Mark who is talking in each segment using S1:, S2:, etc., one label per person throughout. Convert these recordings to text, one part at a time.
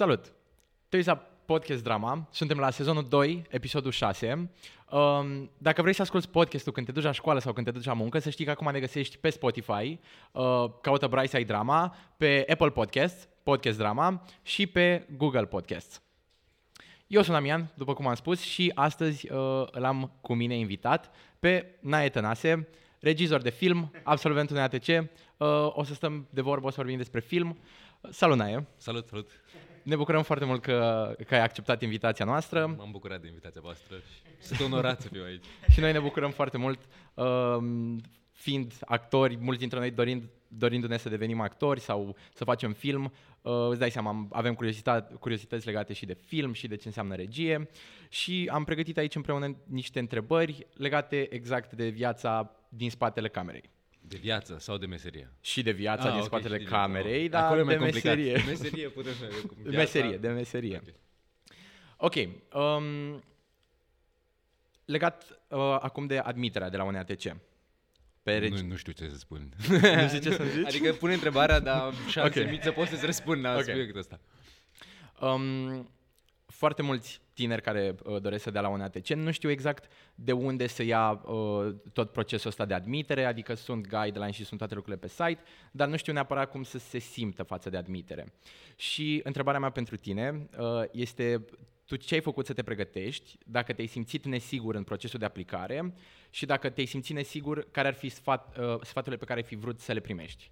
S1: Salut! Te uiți la Podcast Drama, suntem la sezonul 2, episodul 6. Um, dacă vrei să asculti podcastul când te duci la școală sau când te duci la muncă, să știi că acum ne găsești pe Spotify, uh, caută Bryce ai Drama, pe Apple Podcast, Podcast Drama și pe Google Podcast. Eu sunt Amian, după cum am spus, și astăzi uh, îl am cu mine invitat pe Nae Tănase, regizor de film, absolventul NATC. Uh, o să stăm de vorbă, o să vorbim despre film. Salut, Nae!
S2: Salut, salut!
S1: Ne bucurăm foarte mult că, că ai acceptat invitația noastră.
S2: M-am bucurat de invitația voastră și sunt onorat să fiu aici.
S1: și noi ne bucurăm foarte mult, uh, fiind actori, mulți dintre noi dorind, dorindu-ne să devenim actori sau să facem film. Uh, îți dai seama, avem curiozitate, curiozități legate și de film și de ce înseamnă regie și am pregătit aici împreună niște întrebări legate exact de viața din spatele camerei.
S2: De viață sau de meserie?
S1: Și de viața ah, din okay, spatele camerei,
S2: dar
S1: Acolo
S2: de
S1: meserie.
S2: De meserie putem să...
S1: De meserie, de meserie. Okay. Ok. Um, legat uh, acum de admiterea de la UNATC.
S2: Pe regi... nu, nu știu ce să spun.
S1: nu știu ce să zici?
S2: Adică pune întrebarea, dar șanse okay. mici să poți să-ți răspund la okay. subiectul ăsta.
S1: Um, foarte mulți tineri care uh, doresc să dea la un ATC nu știu exact de unde să ia uh, tot procesul ăsta de admitere, adică sunt guidelines și sunt toate lucrurile pe site, dar nu știu neapărat cum să se simtă față de admitere. Și întrebarea mea pentru tine uh, este tu ce ai făcut să te pregătești, dacă te-ai simțit nesigur în procesul de aplicare și dacă te-ai simțit nesigur, care ar fi sfat, uh, sfaturile pe care ai fi vrut să le primești?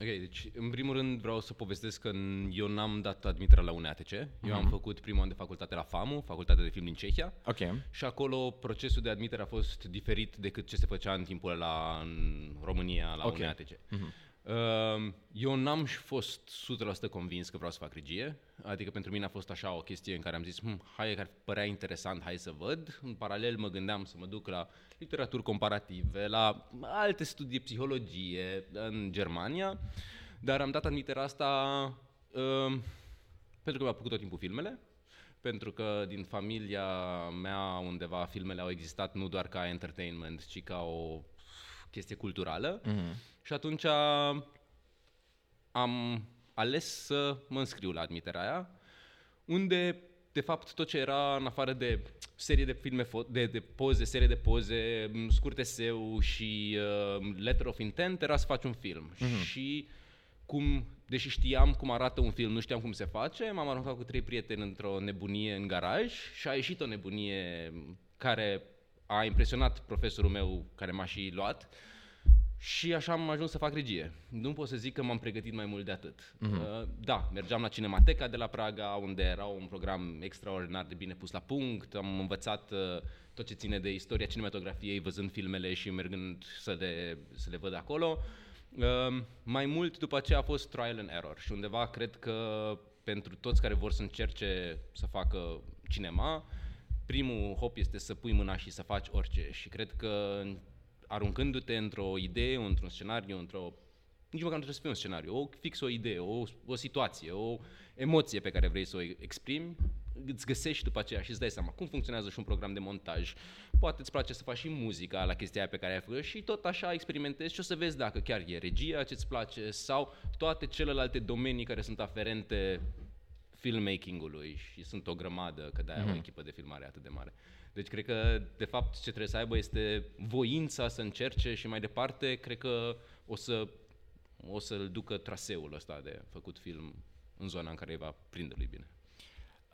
S2: Ok, deci în primul rând vreau să povestesc că eu n-am dat admiterea la UNATC. Mm-hmm. Eu am mhm. făcut primul an de facultate la FAMU, Facultatea de Film din Cehia.
S1: Ok.
S2: Și acolo procesul de admitere a fost diferit decât ce se făcea în timpul la în România la okay. UNATC. Mm-hmm. Ehm, eu n-am fost 100% convins că vreau să fac regie, adică pentru mine a fost așa o chestie în care am zis, hm, hai că ar părea interesant, hai să văd. În paralel mă gândeam să mă duc la literaturi comparative, la alte studii psihologie în Germania, dar am dat admiterea asta uh, pentru că mi-a plăcut tot timpul filmele, pentru că din familia mea undeva filmele au existat nu doar ca entertainment, ci ca o chestie culturală. Mm-hmm. Și atunci am ales să mă înscriu la admiterea aia, unde de fapt tot ce era în afară de serie de filme, de, de poze, serie de poze, scurte seu și uh, letter of intent era să faci un film. Mm-hmm. Și cum, deși știam cum arată un film, nu știam cum se face, m-am aruncat cu trei prieteni într-o nebunie în garaj și a ieșit o nebunie care a impresionat profesorul meu care m-a și luat și așa am ajuns să fac regie. Nu pot să zic că m-am pregătit mai mult de atât. Mm-hmm. Da, mergeam la Cinemateca de la Praga, unde era un program extraordinar de bine pus la punct. Am învățat uh, tot ce ține de istoria cinematografiei, văzând filmele și mergând să, de, să le văd acolo. Uh, mai mult după aceea a fost trial and error și undeva cred că pentru toți care vor să încerce să facă cinema, primul hop este să pui mâna și să faci orice și cred că aruncându-te într-o idee, într-un scenariu, într-o... Nici măcar nu trebuie să fie un scenariu, o, fix o idee, o, o situație, o emoție pe care vrei să o exprimi, îți găsești după aceea și îți dai seama cum funcționează și un program de montaj. Poate îți place să faci și muzica la chestia aia pe care ai făcut și tot așa experimentezi și o să vezi dacă chiar e regia ce-ți place sau toate celelalte domenii care sunt aferente filmmaking-ului și sunt o grămadă, că de-aia mm-hmm. o mhm. echipă de filmare atât de mare. Deci cred că, de fapt, ce trebuie să aibă este voința să încerce și mai departe, cred că o să o să-l ducă traseul ăsta de făcut film în zona în care îi va prinde lui bine.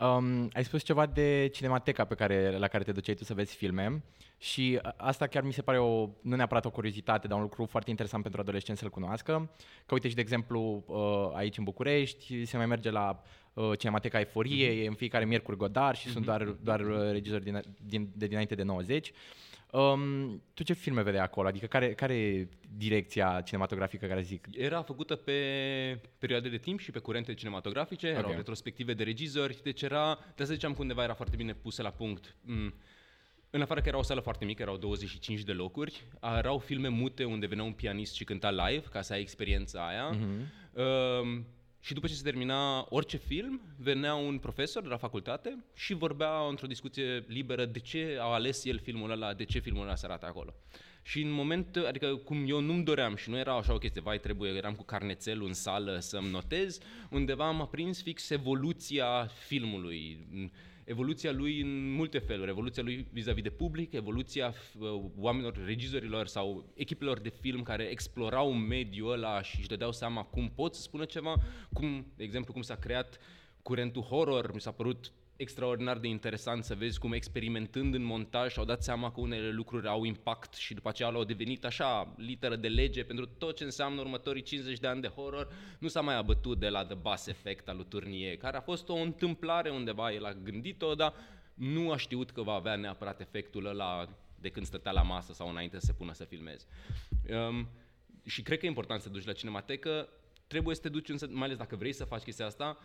S1: Um, ai spus ceva de cinemateca pe care, la care te duceai tu să vezi filme și asta chiar mi se pare o, nu neapărat o curiozitate, dar un lucru foarte interesant pentru adolescenți să-l cunoască. Că uite și de exemplu uh, aici în București se mai merge la uh, Cinemateca Eforie, mm-hmm. e în fiecare miercuri Godar și mm-hmm. sunt doar, doar uh, regizori din, din, de dinainte de 90. Um, tu ce filme vedeai acolo? Adică care, care e direcția cinematografică care zic?
S2: Era făcută pe perioade de timp și pe curente cinematografice, okay. erau retrospective de regizori, deci era, de să ziceam că undeva era foarte bine pusă la punct. Mm. În afară că era o sală foarte mică, erau 25 de locuri, erau filme mute unde venea un pianist și cânta live, ca să ai experiența aia. Mm-hmm. Um, și după ce se termina orice film, venea un profesor de la facultate și vorbea într-o discuție liberă de ce a ales el filmul ăla, de ce filmul ăla se arată acolo. Și în moment, adică cum eu nu-mi doream și nu era așa o chestie, vai, trebuie, eram cu carnețelul în sală să-mi notez, undeva am aprins fix evoluția filmului, evoluția lui în multe feluri, evoluția lui vis-a-vis de public, evoluția uh, oamenilor, regizorilor sau echipelor de film care explorau mediul ăla și își dădeau seama cum pot să spună ceva, cum, de exemplu, cum s-a creat curentul horror, mi s-a părut extraordinar de interesant să vezi cum experimentând în montaj și-au dat seama că unele lucruri au impact și după aceea au devenit așa literă de lege pentru tot ce înseamnă următorii 50 de ani de horror. Nu s-a mai abătut de la The Bass Effect al lui Turnier, care a fost o întâmplare undeva, el a gândit-o, dar nu a știut că va avea neapărat efectul ăla de când stătea la masă sau înainte să se pună să filmeze. Um, și cred că e important să duci la cinematecă, trebuie să te duci însă, mai ales dacă vrei să faci chestia asta,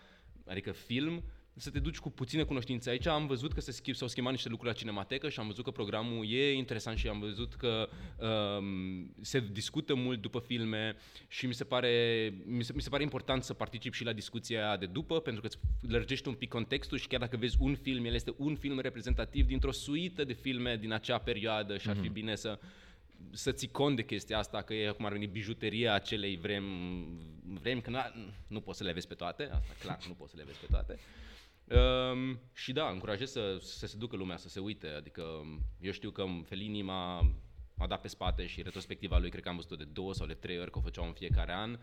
S2: adică film, să te duci cu puține cunoștințe. Aici am văzut că se schimb, s-au schimbat niște lucruri la Cinematecă și am văzut că programul e interesant și am văzut că um, se discută mult după filme și mi se, pare, mi, se, mi se pare important să particip și la discuția de după, pentru că îți lărgești un pic contextul și chiar dacă vezi un film, el este un film reprezentativ dintr-o suită de filme din acea perioadă și ar fi mhm. bine să să ții cont de chestia asta, că e cum ar veni bijuteria acelei vrem, vrem că nu poți să le vezi pe toate, asta clar, nu poți să le vezi pe toate. Um, și da, încurajez să, să se ducă lumea, să se uite. Adică eu știu că Felini m-a, m-a dat pe spate și retrospectiva lui cred că am văzut-o de două sau de trei ori, că o făceau în fiecare an.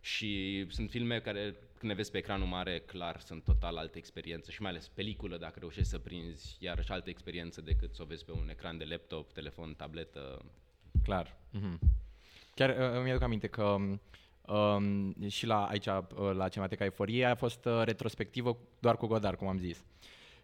S2: Și sunt filme care, când ne vezi pe ecranul mare, clar, sunt total alte experiențe și mai ales peliculă, dacă reușești să prinzi iarăși altă experiență decât să o vezi pe un ecran de laptop, telefon, tabletă.
S1: Clar. Mm-hmm. Chiar uh, îmi aduc aminte că uh, Um, și la aici, uh, la Cinemateca Eforie, a fost uh, retrospectivă doar cu Godard, cum am zis.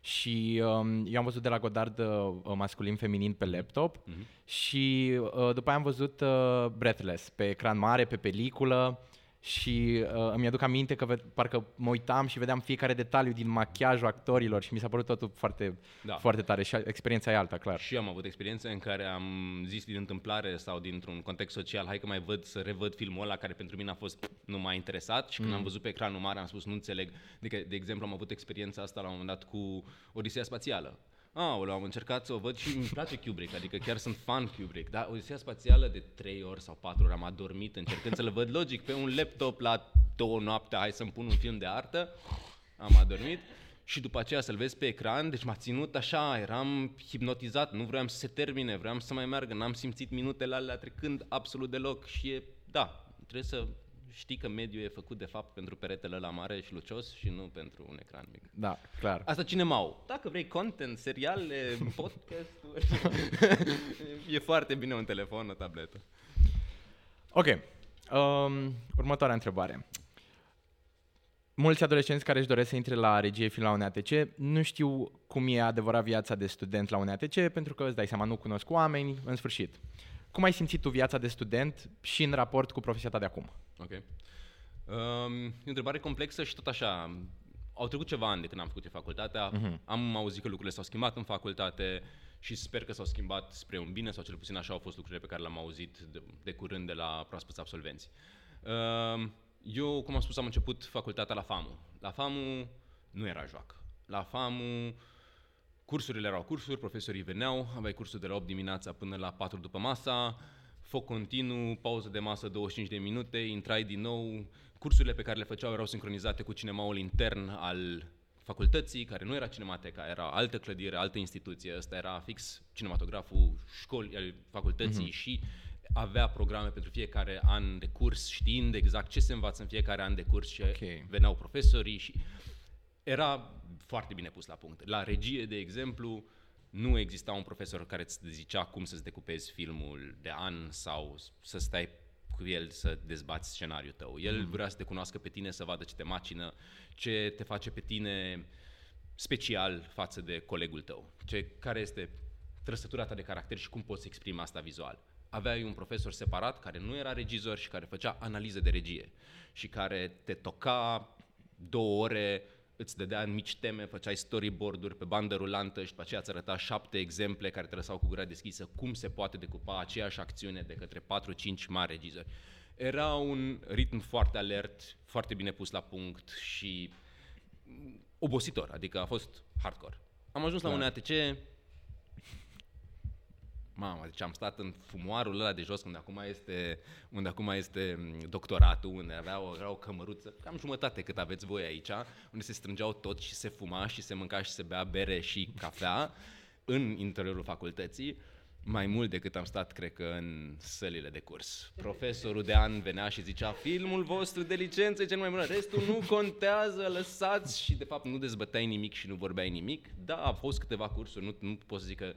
S1: Și um, eu am văzut de la Godard uh, masculin-feminin pe laptop mm-hmm. și uh, după aia am văzut uh, Breathless pe ecran mare, pe peliculă și uh, îmi aduc aminte că ved- parcă mă uitam și vedeam fiecare detaliu din machiajul actorilor și mi s-a părut totul foarte, da. foarte tare și experiența e alta, clar.
S2: Și eu am avut experiențe în care am zis din întâmplare sau dintr-un context social, hai că mai văd să revăd filmul ăla care pentru mine a fost nu m-a interesat și când mm. am văzut pe ecranul mare am spus nu înțeleg. Adică, de exemplu, am avut experiența asta la un moment dat cu Odiseea Spațială Aoleu, am încercat să o văd și îmi place Kubrick, adică chiar sunt fan Kubrick, dar Odiseea Spațială de 3 ori sau 4 ori am adormit încercând să-l văd logic pe un laptop la două noapte, hai să-mi pun un film de artă, am adormit și după aceea să-l vezi pe ecran, deci m-a ținut așa, eram hipnotizat, nu vreau să se termine, vreau să mai meargă, n-am simțit minutele alea trecând absolut deloc și e, da, trebuie să știi că mediul e făcut de fapt pentru peretele la mare și lucios și nu pentru un ecran mic.
S1: Da, clar.
S2: Asta cine mau. Dacă vrei content, seriale, podcast e foarte bine un telefon, o tabletă.
S1: Ok. Um, următoarea întrebare. Mulți adolescenți care își doresc să intre la regie film la UNATC nu știu cum e adevărat viața de student la UNATC pentru că îți dai seama, nu cunosc oameni, în sfârșit. Cum ai simțit tu viața de student și în raport cu profesia ta de acum?
S2: Ok. Um, e o întrebare complexă și tot așa. Au trecut ceva ani de când am făcut facultatea, uh-huh. am auzit că lucrurile s-au schimbat în facultate și sper că s-au schimbat spre un bine sau cel puțin așa au fost lucrurile pe care le-am auzit de, de curând de la proaspeți absolvenți. Um, eu, cum am spus, am început facultatea la FAMU. La FAMU nu era joacă. La FAMU cursurile erau cursuri, profesorii veneau, aveai cursul de la 8 dimineața până la 4 după masa, foc continuu, pauză de masă 25 de minute, intrai din nou. Cursurile pe care le făceau erau sincronizate cu cinemaul intern al facultății, care nu era cinemateca, era altă clădire, altă instituție. Ăsta era fix cinematograful școlii, al facultății mm-hmm. și avea programe pentru fiecare an de curs, știind exact ce se învață în fiecare an de curs și okay. veneau profesorii și era foarte bine pus la punct. La regie, de exemplu, nu exista un profesor care îți zicea cum să-ți decupezi filmul de an sau să stai cu el să dezbați scenariul tău. El mm. vrea să te cunoască pe tine, să vadă ce te macină, ce te face pe tine special față de colegul tău, ce, care este trăsătura ta de caracter și cum poți exprima asta vizual. Aveai un profesor separat care nu era regizor și care făcea analiză de regie și care te toca două ore îți dădea în mici teme, făceai storyboard-uri pe bandă rulantă și după aceea îți arăta șapte exemple care te lăsau cu gura deschisă cum se poate decupa aceeași acțiune de către 4-5 mari regizori. Era un ritm foarte alert, foarte bine pus la punct și obositor, adică a fost hardcore. Am ajuns la un ATC, Mamă, deci am stat în fumoarul ăla de jos, unde acum este, unde acum este mm, doctoratul, unde avea o, era o cămăruță, cam jumătate cât aveți voi aici, unde se strângeau tot și se fuma și se mânca și se bea bere și cafea în interiorul facultății mai mult decât am stat, cred că, în sălile de curs. Profesorul de an venea și zicea, filmul vostru de licență e cel mai bun, restul nu contează, lăsați și de fapt nu dezbăteai nimic și nu vorbeai nimic. Da, au fost câteva cursuri, nu, nu pot să zic că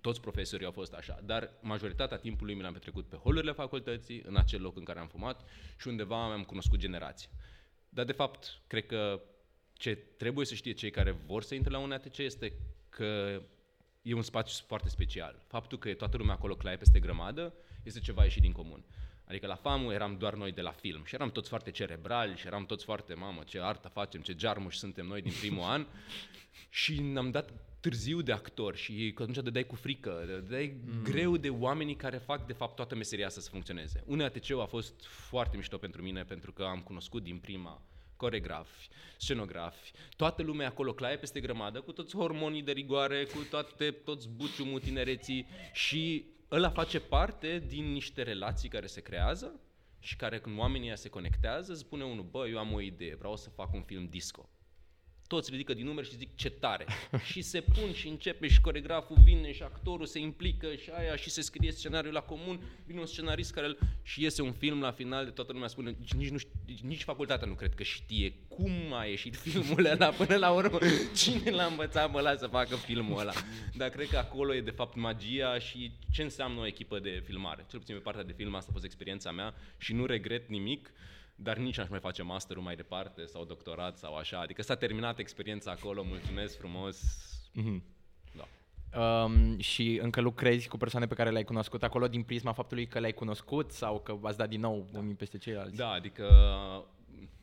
S2: toți profesorii au fost așa, dar majoritatea timpului mi l-am petrecut pe holurile facultății, în acel loc în care am fumat și undeva am cunoscut generații. Dar de fapt, cred că ce trebuie să știe cei care vor să intre la un ATC este că e un spațiu foarte special. Faptul că e toată lumea acolo claie peste grămadă este ceva ieșit din comun. Adică la FAMU eram doar noi de la film și eram toți foarte cerebrali și eram toți foarte, mamă, ce artă facem, ce gearmuși suntem noi din primul an și ne-am dat târziu de actor și că atunci dai cu frică, dădeai mm. greu de oamenii care fac de fapt toată meseria asta să funcționeze. Un ATC a fost foarte mișto pentru mine pentru că am cunoscut din prima coregrafi, scenografi, toată lumea acolo claie peste grămadă, cu toți hormonii de rigoare, cu toate, toți buciumul tinereții și ăla face parte din niște relații care se creează și care când oamenii se conectează, spune unul, bă, eu am o idee, vreau să fac un film disco toți ridică din numeri și zic ce tare. și se pun și începe și coregraful vine și actorul se implică și aia și se scrie scenariul la comun, vine un scenarist care îl, și iese un film la final de toată lumea spune, nici, nu, nici facultatea nu cred că știe cum a ieșit filmul ăla până la urmă, cine l-a învățat pe ăla să facă filmul ăla. Dar cred că acolo e de fapt magia și ce înseamnă o echipă de filmare. Cel puțin pe partea de film asta a fost experiența mea și nu regret nimic dar nici n-aș mai face masterul mai departe sau doctorat sau așa. Adică s-a terminat experiența acolo, mulțumesc frumos. Mm-hmm.
S1: Da. Um, și încă lucrezi cu persoane pe care le-ai cunoscut acolo din prisma faptului că le-ai cunoscut sau că v-ați dat din nou da. unii peste ceilalți?
S2: Da, adică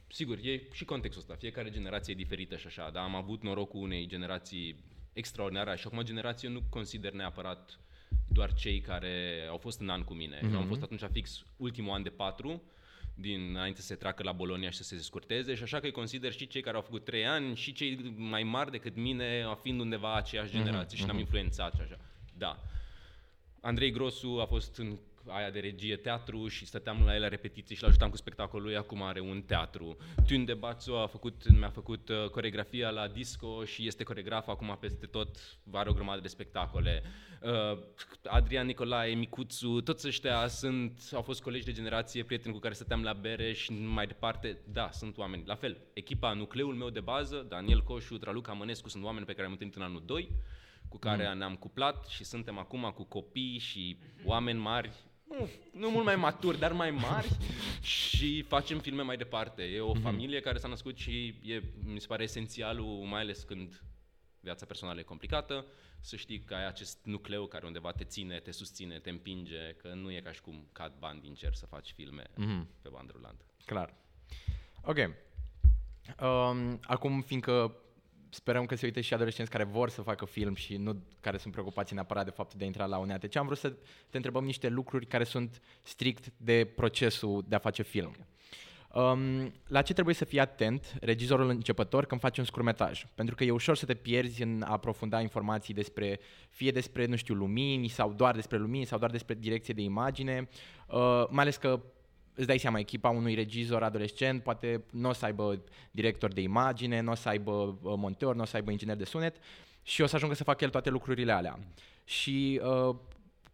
S2: sigur, e și contextul ăsta. Fiecare generație e diferită și așa, dar am avut norocul unei generații extraordinare și acum generație nu consider neapărat doar cei care au fost în an cu mine. Mm-hmm. Eu am fost atunci fix ultimul an de patru din înainte să se treacă la Bolonia și să se scurteze și așa că îi consider și cei care au făcut trei ani și cei mai mari decât mine, fiind undeva aceeași mhm, generație mm-hmm. și ne-am influențat și așa. Da. Andrei Grosu a fost în aia de regie teatru și stăteam la el la repetiții și l-ajutam cu spectacolul lui, acum are un teatru. Tun de Bațu a făcut, mi-a făcut uh, coregrafia la disco și este coregraf acum peste tot, are o grămadă de spectacole. Uh, Adrian Nicolae, Micuțu, toți ăștia sunt, au fost colegi de generație, prieteni cu care stăteam la bere și mai departe, da, sunt oameni. La fel, echipa, nucleul meu de bază, Daniel Coșu, Traluca Mănescu, sunt oameni pe care am întâlnit în anul 2, cu care mm. ne-am cuplat și suntem acum cu copii și oameni mari nu, nu mult mai maturi, dar mai mari și facem filme mai departe. E o mm-hmm. familie care s-a născut și e, mi se pare esențialul, mai ales când viața personală e complicată, să știi că ai acest nucleu care undeva te ține, te susține, te împinge, că nu e ca și cum cad bani din cer să faci filme mm-hmm. pe bandă rulantă.
S1: Clar. Ok. Um, acum, fiindcă sperăm că se uită și adolescenți care vor să facă film și nu care sunt preocupați neapărat de faptul de a intra la un ATC. Am vrut să te întrebăm niște lucruri care sunt strict de procesul de a face film. Um, la ce trebuie să fii atent regizorul începător când faci un scurmetaj? Pentru că e ușor să te pierzi în a aprofunda informații despre, fie despre, nu știu, lumini sau doar despre lumini sau doar despre direcție de imagine, uh, mai ales că îți dai seama, echipa unui regizor adolescent poate nu o să aibă director de imagine, nu o să aibă uh, monteur, nu o să aibă inginer de sunet și o să ajungă să facă el toate lucrurile alea. Și uh,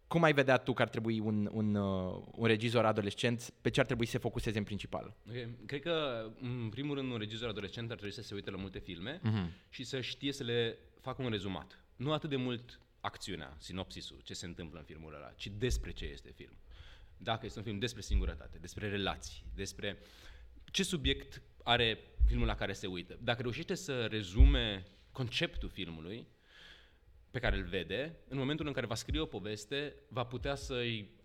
S1: cum ai vedea tu că ar trebui un, un, uh, un regizor adolescent, pe ce ar trebui să se focuseze în principal?
S2: Okay. Cred că, în primul rând, un regizor adolescent ar trebui să se uite la multe filme uh-huh. și să știe să le facă un rezumat. Nu atât de mult acțiunea, sinopsisul, ce se întâmplă în filmul ăla, ci despre ce este film dacă este un film despre singurătate, despre relații, despre ce subiect are filmul la care se uită. Dacă reușește să rezume conceptul filmului pe care îl vede, în momentul în care va scrie o poveste, va putea să-i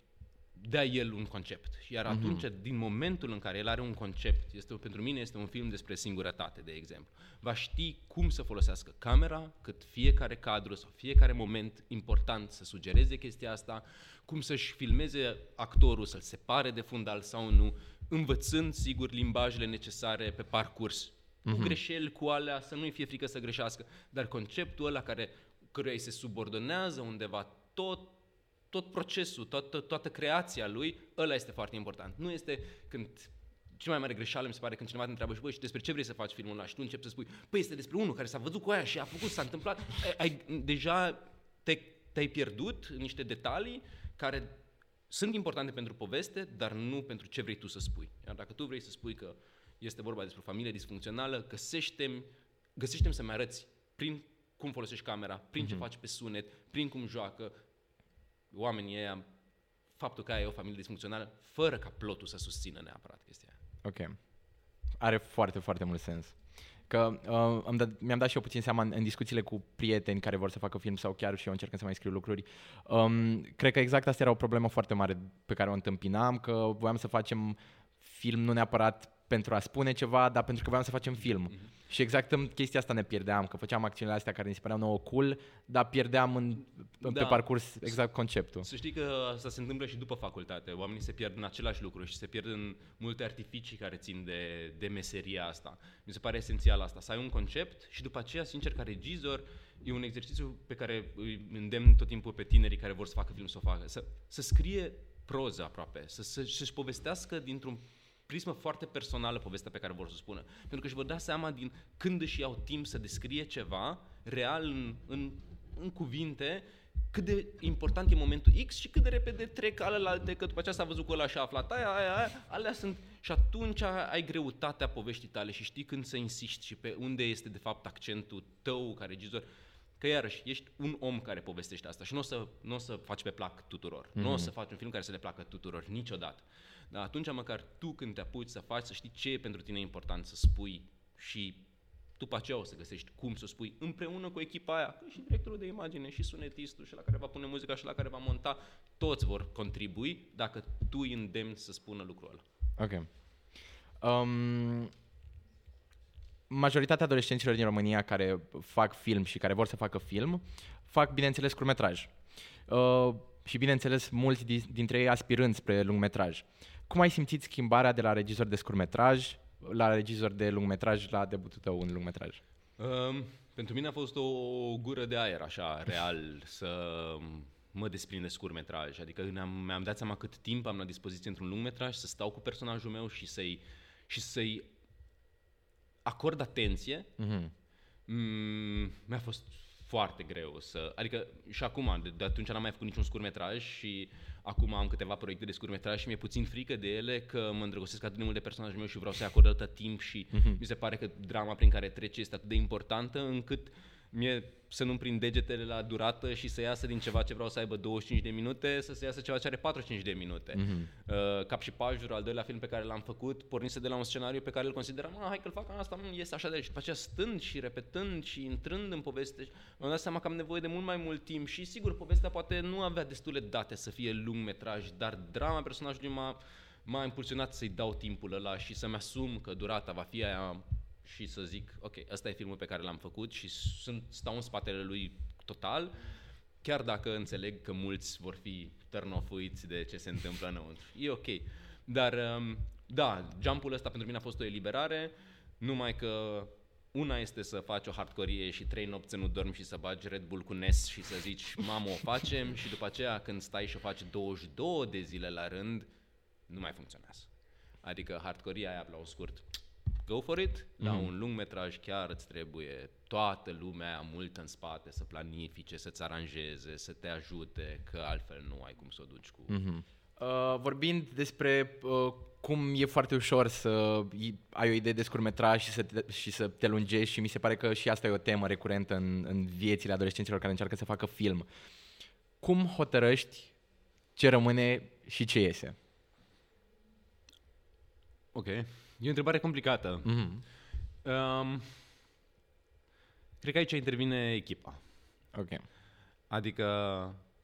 S2: dea el un concept. Iar atunci, mm-hmm. din momentul în care el are un concept, este, pentru mine este un film despre singurătate, de exemplu, va ști cum să folosească camera, cât fiecare cadru sau fiecare moment important să sugereze chestia asta, cum să-și filmeze actorul, să-l separe de fundal sau nu, învățând, sigur, limbajele necesare pe parcurs. Mm-hmm. Cu greșeli, cu alea, să nu-i fie frică să greșească, dar conceptul ăla care, căruia îi se subordonează undeva tot tot procesul, toată, toată creația lui, ăla este foarte important. Nu este când cea mai mare greșeală mi se pare când cineva te întreabă și băi, și despre ce vrei să faci filmul ăla și tu începi să spui, păi este despre unul care s-a văzut cu aia și a făcut, s-a întâmplat. Ai, ai, deja te, te-ai pierdut în niște detalii care sunt importante pentru poveste, dar nu pentru ce vrei tu să spui. Iar dacă tu vrei să spui că este vorba despre o familie disfuncțională, găsește-mi, găsește să-mi arăți prin cum folosești camera, prin mm-hmm. ce mhm. faci pe sunet, prin cum joacă, oamenii ăia, faptul că ai o familie disfuncțională, fără ca plotul să susțină neapărat chestia
S1: Ok. Are foarte, foarte mult sens. Că uh, am dat, mi-am dat și eu puțin seama în, în discuțiile cu prieteni care vor să facă film sau chiar și eu încercând să mai scriu lucruri. Um, cred că exact asta era o problemă foarte mare pe care o întâmpinam, că voiam să facem film nu neapărat pentru a spune ceva, dar pentru că voiam să facem film. Mm-hmm. Și exact în chestia asta ne pierdeam, că făceam acțiunile astea care ne se păreau nouă cool, dar pierdeam în, da. pe parcurs exact conceptul.
S2: Să știi că asta se întâmplă și după facultate. Oamenii se pierd în același lucru și se pierd în multe artificii care țin de, de meseria asta. Mi se pare esențial asta, să ai un concept și după aceea, sincer, ca regizor, e un exercițiu pe care îi îndemn tot timpul pe tinerii care vor să facă film să o facă. Să, să scrie proză aproape, să, să, să-și povestească dintr-un prismă foarte personală povestea pe care vor să spună. Pentru că își vor da seama din când își iau timp să descrie ceva real în, în, în cuvinte cât de important e momentul X și cât de repede trec alelalte, că după aceea s-a văzut cu ăla și a aflat aia, aia, aia, alea sunt... Și atunci ai greutatea poveștii tale și știi când să insisti și pe unde este de fapt accentul tău ca regizor. Că iarăși, ești un om care povestește asta și nu o să, n-o să faci pe plac tuturor. Mm-hmm. Nu o să faci un film care să le placă tuturor, niciodată. Dar atunci măcar tu când te apuci să faci, să știi ce e pentru tine important să spui și după aceea o să găsești cum să spui împreună cu echipa aia, că și directorul de imagine, și sunetistul, și la care va pune muzica, și la care va monta, toți vor contribui dacă tu îi îndemni să spună lucrul ăla.
S1: Ok. Um, majoritatea adolescenților din România care fac film și care vor să facă film, fac, bineînțeles, scurtmetraj. Uh, și, bineînțeles, mulți dintre ei aspirând spre lungmetraj. Cum ai simțit schimbarea de la regizor de scurtmetraj la regizor de lungmetraj la debutul tău în lungmetraj?
S2: Um, pentru mine a fost o gură de aer, așa, real, să mă desprind de scurtmetraj. Adică mi-am, mi-am dat seama cât timp am la dispoziție într-un lungmetraj, să stau cu personajul meu și să-i, și să-i acord atenție. Mm-hmm. Mm, mi-a fost foarte greu să... Adică și acum, de, de atunci n-am mai făcut niciun scurtmetraj și acum am câteva proiecte de scurtmetraj și mi-e puțin frică de ele că mă îndrăgostesc atât de mult de personajul meu și vreau să-i acord atât timp și mm-hmm. mi se pare că drama prin care trece este atât de importantă încât mie să nu prind degetele la durată și să iasă din ceva ce vreau să aibă 25 de minute, să se iasă ceva ce are 45 de minute. Mm-hmm. Uh, Cap și Pajur, al doilea film pe care l-am făcut, pornise de la un scenariu pe care îl consideram, ah, hai că-l fac asta, mă, iese așa de și după aceea stând și repetând și intrând în poveste, mi-am dat seama că am nevoie de mult mai mult timp și sigur, povestea poate nu avea destule date să fie lung metraj, dar drama personajului m-a, m-a impulsionat să-i dau timpul ăla și să-mi asum că durata va fi aia și să zic, ok, ăsta e filmul pe care l-am făcut și sunt, stau în spatele lui total, chiar dacă înțeleg că mulți vor fi tărnofuiți de ce se întâmplă înăuntru. E ok. Dar, um, da, jumpul ăsta pentru mine a fost o eliberare, numai că una este să faci o hardcore și trei nopți nu dormi și să bagi Red Bull cu NES și să zici, mamă, o facem și după aceea când stai și o faci 22 de zile la rând, nu mai funcționează. Adică hardcore aia la o scurt, go for it. La mm. un lung metraj chiar îți trebuie toată lumea mult în spate să planifice, să-ți aranjeze, să te ajute, că altfel nu ai cum să o duci cu... Mm-hmm.
S1: Uh, vorbind despre uh, cum e foarte ușor să ai o idee de scurtmetraj și să, te, și să te lungești și mi se pare că și asta e o temă recurentă în, în viețile adolescenților care încearcă să facă film. Cum hotărăști ce rămâne și ce iese?
S2: Ok. E o întrebare complicată. Mm-hmm. Um, cred că aici intervine echipa.
S1: Ok.
S2: Adică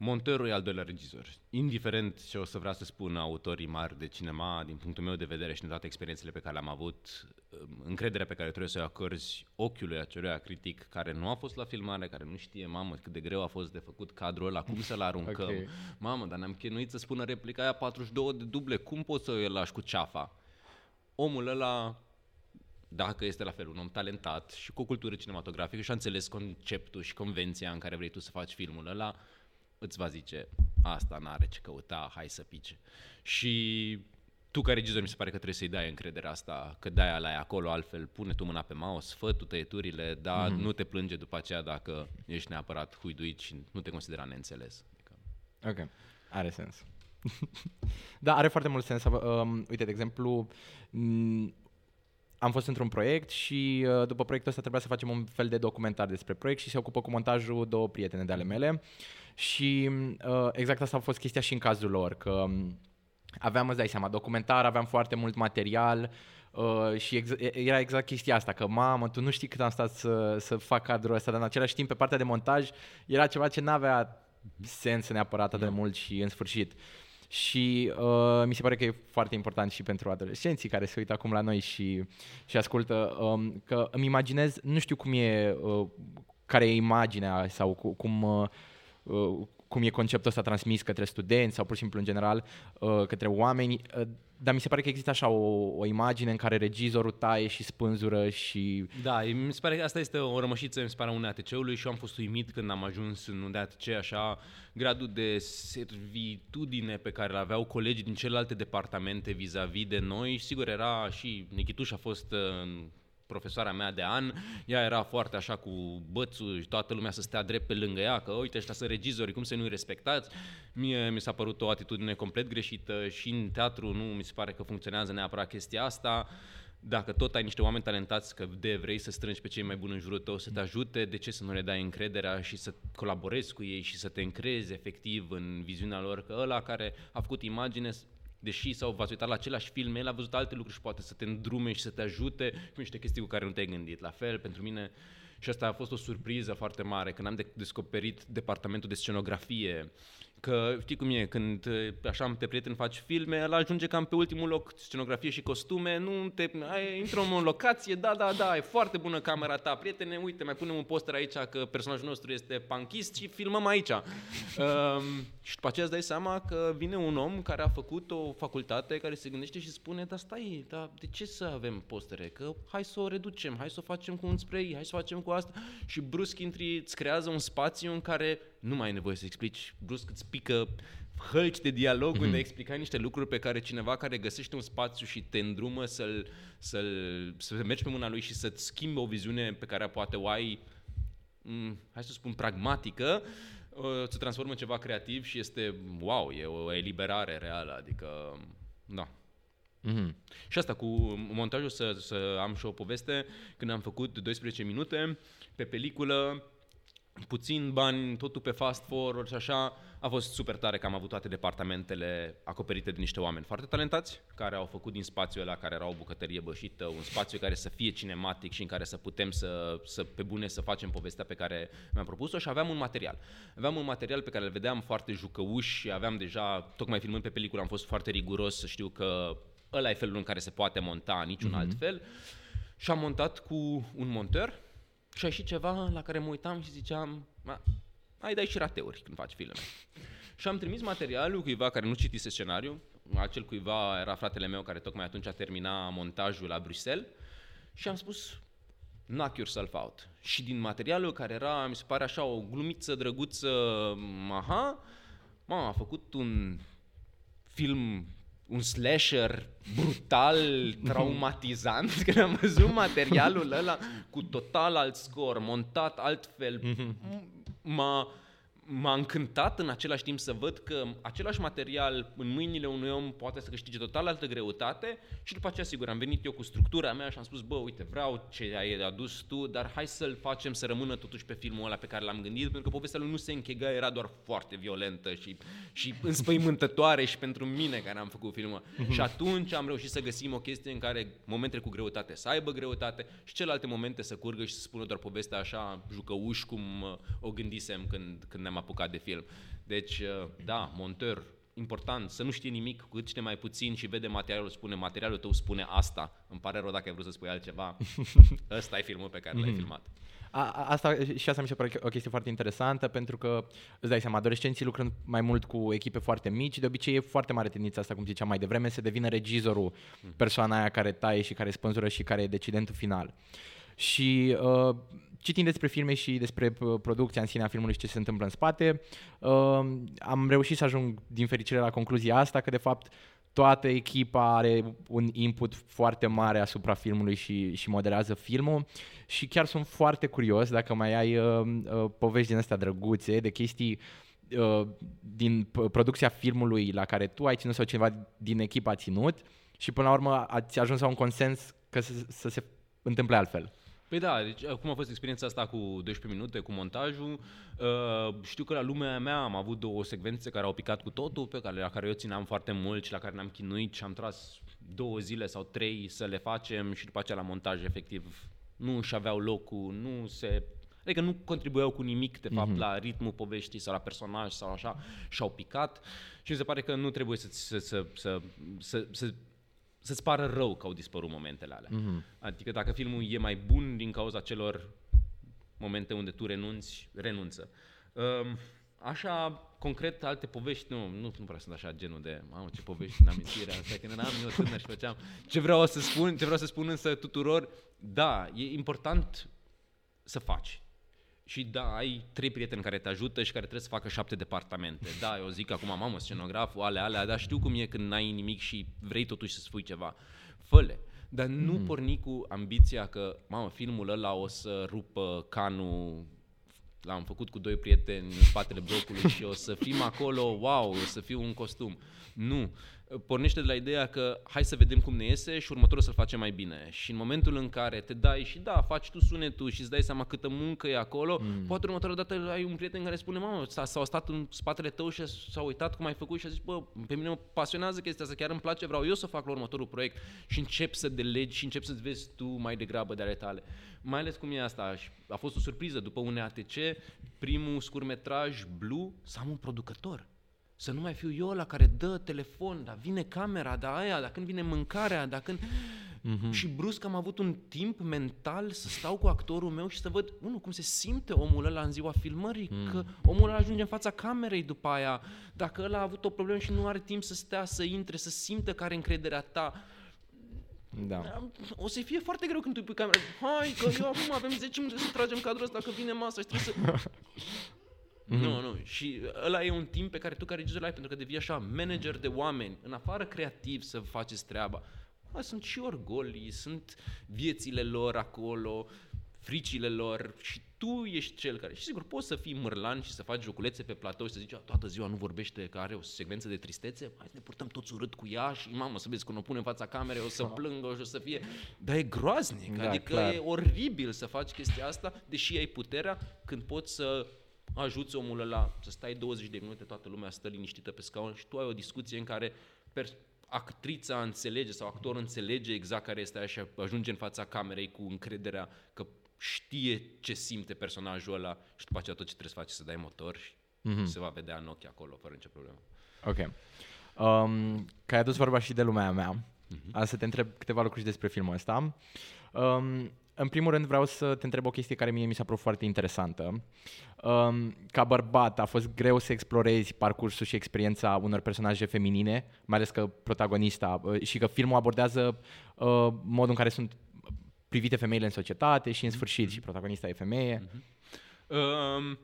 S2: Montorul e al doilea regizor. Indiferent ce o să vrea să spună autorii mari de cinema, din punctul meu de vedere și din toate experiențele pe care le-am avut, încrederea pe care trebuie să o acorzi ochiului acelui critic care nu a fost la filmare, care nu știe, mamă, cât de greu a fost de făcut cadrul ăla, cum să-l aruncăm. Okay. Mamă, dar ne-am chinuit să spună replica aia 42 de duble, cum poți să îl lași cu ceafa? Omul ăla dacă este la fel un om talentat și cu o cultură cinematografică și a înțeles conceptul și convenția în care vrei tu să faci filmul ăla, îți va zice, asta n-are ce căuta, hai să pice. Și tu ca regizor mi se pare că trebuie să-i dai încrederea asta, că dai la acolo, altfel pune tu mâna pe mouse, fă tu tăieturile, dar mm-hmm. nu te plânge după aceea dacă ești neapărat huiduit și nu te considera neînțeles. Adică...
S1: Ok, are sens. da, are foarte mult sens. Um, uite, de exemplu, am fost într-un proiect și uh, după proiectul ăsta trebuia să facem un fel de documentar despre proiect și se ocupă cu montajul două prietene de ale mele și uh, exact asta a fost chestia și în cazul lor, că um, aveam, îți dai seama, documentar, aveam foarte mult material uh, și ex- era exact chestia asta, că mamă, tu nu știi cât am stat să, să fac cadrul ăsta, dar în același timp pe partea de montaj era ceva ce n-avea sens neapărat atât de mult și în sfârșit. Și uh, mi se pare că e foarte important și pentru adolescenții care se uită acum la noi și, și ascultă, um, că îmi imaginez, nu știu cum e, uh, care e imaginea sau cum, uh, uh, cum e conceptul ăsta transmis către studenți sau pur și simplu în general uh, către oameni, uh, dar mi se pare că există așa o, o imagine în care regizorul taie și spânzură și...
S2: Da, mi se pare că asta este o rămășiță, mi se pare, a unei ATC-ului și eu am fost uimit când am ajuns în unde ATC, așa, gradul de servitudine pe care îl aveau colegii din celelalte departamente vis-a-vis de noi. Sigur, era și Nichituș a fost uh, profesoara mea de an, ea era foarte așa cu bățul și toată lumea să stea drept pe lângă ea, că uite, ăștia sunt regizori, cum să nu-i respectați. Mie mi s-a părut o atitudine complet greșită și în teatru nu mi se pare că funcționează neapărat chestia asta. Dacă tot ai niște oameni talentați, că de vrei să strângi pe cei mai buni în jurul tău, să te ajute, de ce să nu le dai încrederea și să colaborezi cu ei și să te încrezi efectiv în viziunea lor, că ăla care a făcut imagine deși sau v-ați uitat la același film, el a văzut alte lucruri și poate să te îndrume și să te ajute cu niște chestii cu care nu te-ai gândit. La fel, pentru mine, și asta a fost o surpriză foarte mare, când am de- descoperit departamentul de scenografie Că știi cum e, când așa am te prieten faci filme, el ajunge cam pe ultimul loc, scenografie și costume, nu te, ai, intră în locație, da, da, da, e foarte bună camera ta, prietene, uite, mai punem un poster aici că personajul nostru este punkist și filmăm aici. um, și după aceea îți dai seama că vine un om care a făcut o facultate care se gândește și spune, da stai, dar de ce să avem postere? Că hai să o reducem, hai să o facem cu un spray, hai să o facem cu asta și brusc intri, îți creează un spațiu în care nu mai ai nevoie să explici, brusc îți pică hălci de dialog mm-hmm. unde explicați niște lucruri pe care cineva care găsește un spațiu și te îndrumă să-l, să-l, să mergi pe mâna lui și să-ți schimbe o viziune pe care poate o ai, mm, hai să spun, pragmatică, se transformă în ceva creativ și este, wow, e o eliberare reală, adică, da. Mm-hmm. Și asta cu montajul, să, să am și o poveste, când am făcut 12 minute pe peliculă, puțin bani, totul pe fast forward și așa, a fost super tare că am avut toate departamentele acoperite de niște oameni foarte talentați, care au făcut din spațiul ăla, care era o bucătărie bășită, un spațiu care să fie cinematic și în care să putem să, să pe bune să facem povestea pe care mi-am propus-o și aveam un material. Aveam un material pe care îl vedeam foarte jucăuș și aveam deja, tocmai filmând pe peliculă, am fost foarte riguros să știu că ăla e felul în care se poate monta, niciun mm-hmm. alt fel. Și am montat cu un monteur, și a ieșit ceva la care mă uitam și ziceam, ai dai și rateuri când faci filme. și am trimis materialul cuiva care nu citise scenariu, acel cuiva era fratele meu care tocmai atunci a terminat montajul la Bruxelles și am spus, knock yourself out. Și din materialul care era, mi se pare așa, o glumiță drăguță, aha, mama, a făcut un film un slasher brutal, traumatizant, când am văzut materialul ăla cu total alt scor, montat altfel, m-a, m-a încântat în același timp să văd că același material în mâinile unui om poate să câștige total altă greutate și după aceea, sigur, am venit eu cu structura mea și am spus, bă, uite, vreau ce ai adus tu, dar hai să-l facem să rămână totuși pe filmul ăla pe care l-am gândit, pentru că povestea lui nu se închega, era doar foarte violentă și, și înspăimântătoare și pentru mine care am făcut filmul. Uh-huh. Și atunci am reușit să găsim o chestie în care momentele cu greutate să aibă greutate și celelalte momente să curgă și să spună doar povestea așa jucăuș cum uh, o gândisem când, când ne-am apucat de film. Deci, uh, da, monteur, important să nu știe nimic, cu cât știe mai puțin și vede materialul, spune, materialul tău spune asta. Îmi pare rău dacă ai vrut să spui altceva. Ăsta e filmul pe care l-ai filmat.
S1: A, a- asta, și asta mi se pare o chestie foarte interesantă pentru că îți dai seama, adolescenții lucrând mai mult cu echipe foarte mici, de obicei e foarte mare tendința asta, cum ziceam mai devreme, să devină regizorul, persoana aia care taie și care spânzură și care e decidentul final. Și uh, citind despre filme și despre uh, producția în sine a filmului și ce se întâmplă în spate, uh, am reușit să ajung din fericire la concluzia asta că de fapt toată echipa are un input foarte mare asupra filmului și, și modelează filmul și chiar sunt foarte curios dacă mai ai uh, uh, povești din astea drăguțe, de chestii uh, din p- producția filmului la care tu ai ținut sau cineva din echipă a ținut și până la urmă ați ajuns la un consens că să, să se întâmple altfel.
S2: Păi da, deci cum a fost experiența asta cu 12 minute, cu montajul, uh, știu că la lumea mea am avut două secvențe care au picat cu totul, pe care, la care eu țineam foarte mult și la care ne-am chinuit și am tras două zile sau trei să le facem și după aceea la montaj efectiv nu își aveau locul, nu se... Adică nu contribuiau cu nimic, de fapt, mm-hmm. la ritmul poveștii sau la personaj sau așa și au picat și mi se pare că nu trebuie să, să, să, să, să, să să-ți pară rău că au dispărut momentele alea. Mm-hmm. Adică dacă filmul e mai bun din cauza celor momente unde tu renunți, renunță. Um, așa, concret, alte povești, nu, nu, nu prea sunt așa genul de, mamă, ce povești în amintirea asta, când eram eu tânăr și făceam. Ce vreau să spun, ce vreau să spun însă tuturor, da, e important să faci. Și da, ai trei prieteni care te ajută și care trebuie să facă șapte departamente. Da, eu zic acum, mamă, scenograful, alea, alea, dar știu cum e când n-ai nimic și vrei totuși să spui ceva. Fă-le. Dar nu mm. porni cu ambiția că, mamă, filmul ăla o să rupă canul l-am făcut cu doi prieteni în spatele blocului și o să fim acolo, wow, o să fiu un costum. Nu. Pornește de la ideea că hai să vedem cum ne iese și următorul să-l facem mai bine. Și în momentul în care te dai și da, faci tu sunetul și îți dai seama câtă muncă e acolo, mm. poate următoarea dată ai un prieten care spune, mamă, s-au stat în spatele tău și s-a uitat cum ai făcut și a zis, bă, pe mine mă pasionează chestia asta, chiar îmi place, vreau eu să fac la următorul proiect și încep să delegi și încep să-ți vezi tu mai degrabă de ale tale. Mai ales cum e asta, a fost o surpriză după un ATC, primul scurmetraj Blue, să am un producător. Să nu mai fiu eu la care dă telefon, dar vine camera, dar aia, dar când vine mâncarea, dar când... Mm-hmm. Și brusc am avut un timp mental să stau cu actorul meu și să văd, unul, cum se simte omul ăla în ziua filmării, mm. că omul ăla ajunge în fața camerei după aia, dacă ăla a avut o problemă și nu are timp să stea, să intre, să simtă care încrederea ta.
S1: Da.
S2: O să fie foarte greu când tu pui camera. Hai, că eu acum avem 10 minute să tragem cadrul ăsta, că vine masa și trebuie să... Mm-hmm. Nu, nu. Și ăla e un timp pe care tu ca regizor ai pentru că devii așa manager de oameni, în afară creativ să faceți treaba. A, sunt și orgolii, sunt viețile lor acolo, fricile lor și tu ești cel care... Și sigur, poți să fii mărlan și să faci joculețe pe platou și să zici, toată ziua nu vorbește, că are o secvență de tristețe, hai să ne purtăm toți urât cu ea și mamă, să vezi când o pune în fața camerei, o să plângă și o să fie... Dar e groaznic, da, adică clar. e oribil să faci chestia asta, deși ai puterea când poți să ajuți omul ăla să stai 20 de minute, toată lumea stă liniștită pe scaun și tu ai o discuție în care pers- actrița înțelege sau actorul înțelege exact care este așa, ajunge în fața camerei cu încrederea că știe ce simte personajul ăla și după aceea tot ce trebuie să faci să dai motor și mm-hmm. se va vedea în ochi acolo, fără nicio problemă.
S1: Ok. Um, că ai adus vorba și de lumea mea, mm-hmm. să te întreb câteva lucruri despre filmul ăsta. Um, în primul rând vreau să te întreb o chestie care mie mi s-a părut foarte interesantă. Um, ca bărbat a fost greu să explorezi parcursul și experiența unor personaje feminine, mai ales că protagonista uh, și că filmul abordează uh, modul în care sunt privite femeile în societate și în sfârșit mm-hmm. și protagonista e femeie. Mm-hmm. Um,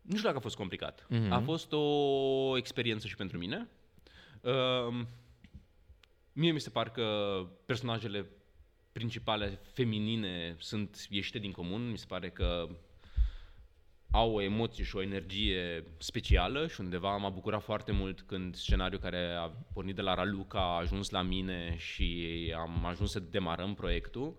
S2: nu știu dacă a fost complicat. Mm-hmm. A fost o experiență și pentru mine. Um, Mie mi se par că personajele principale feminine sunt ieșite din comun, mi se pare că au o emoție și o energie specială și undeva m-a bucurat foarte mult când scenariul care a pornit de la Raluca a ajuns la mine și am ajuns să demarăm proiectul.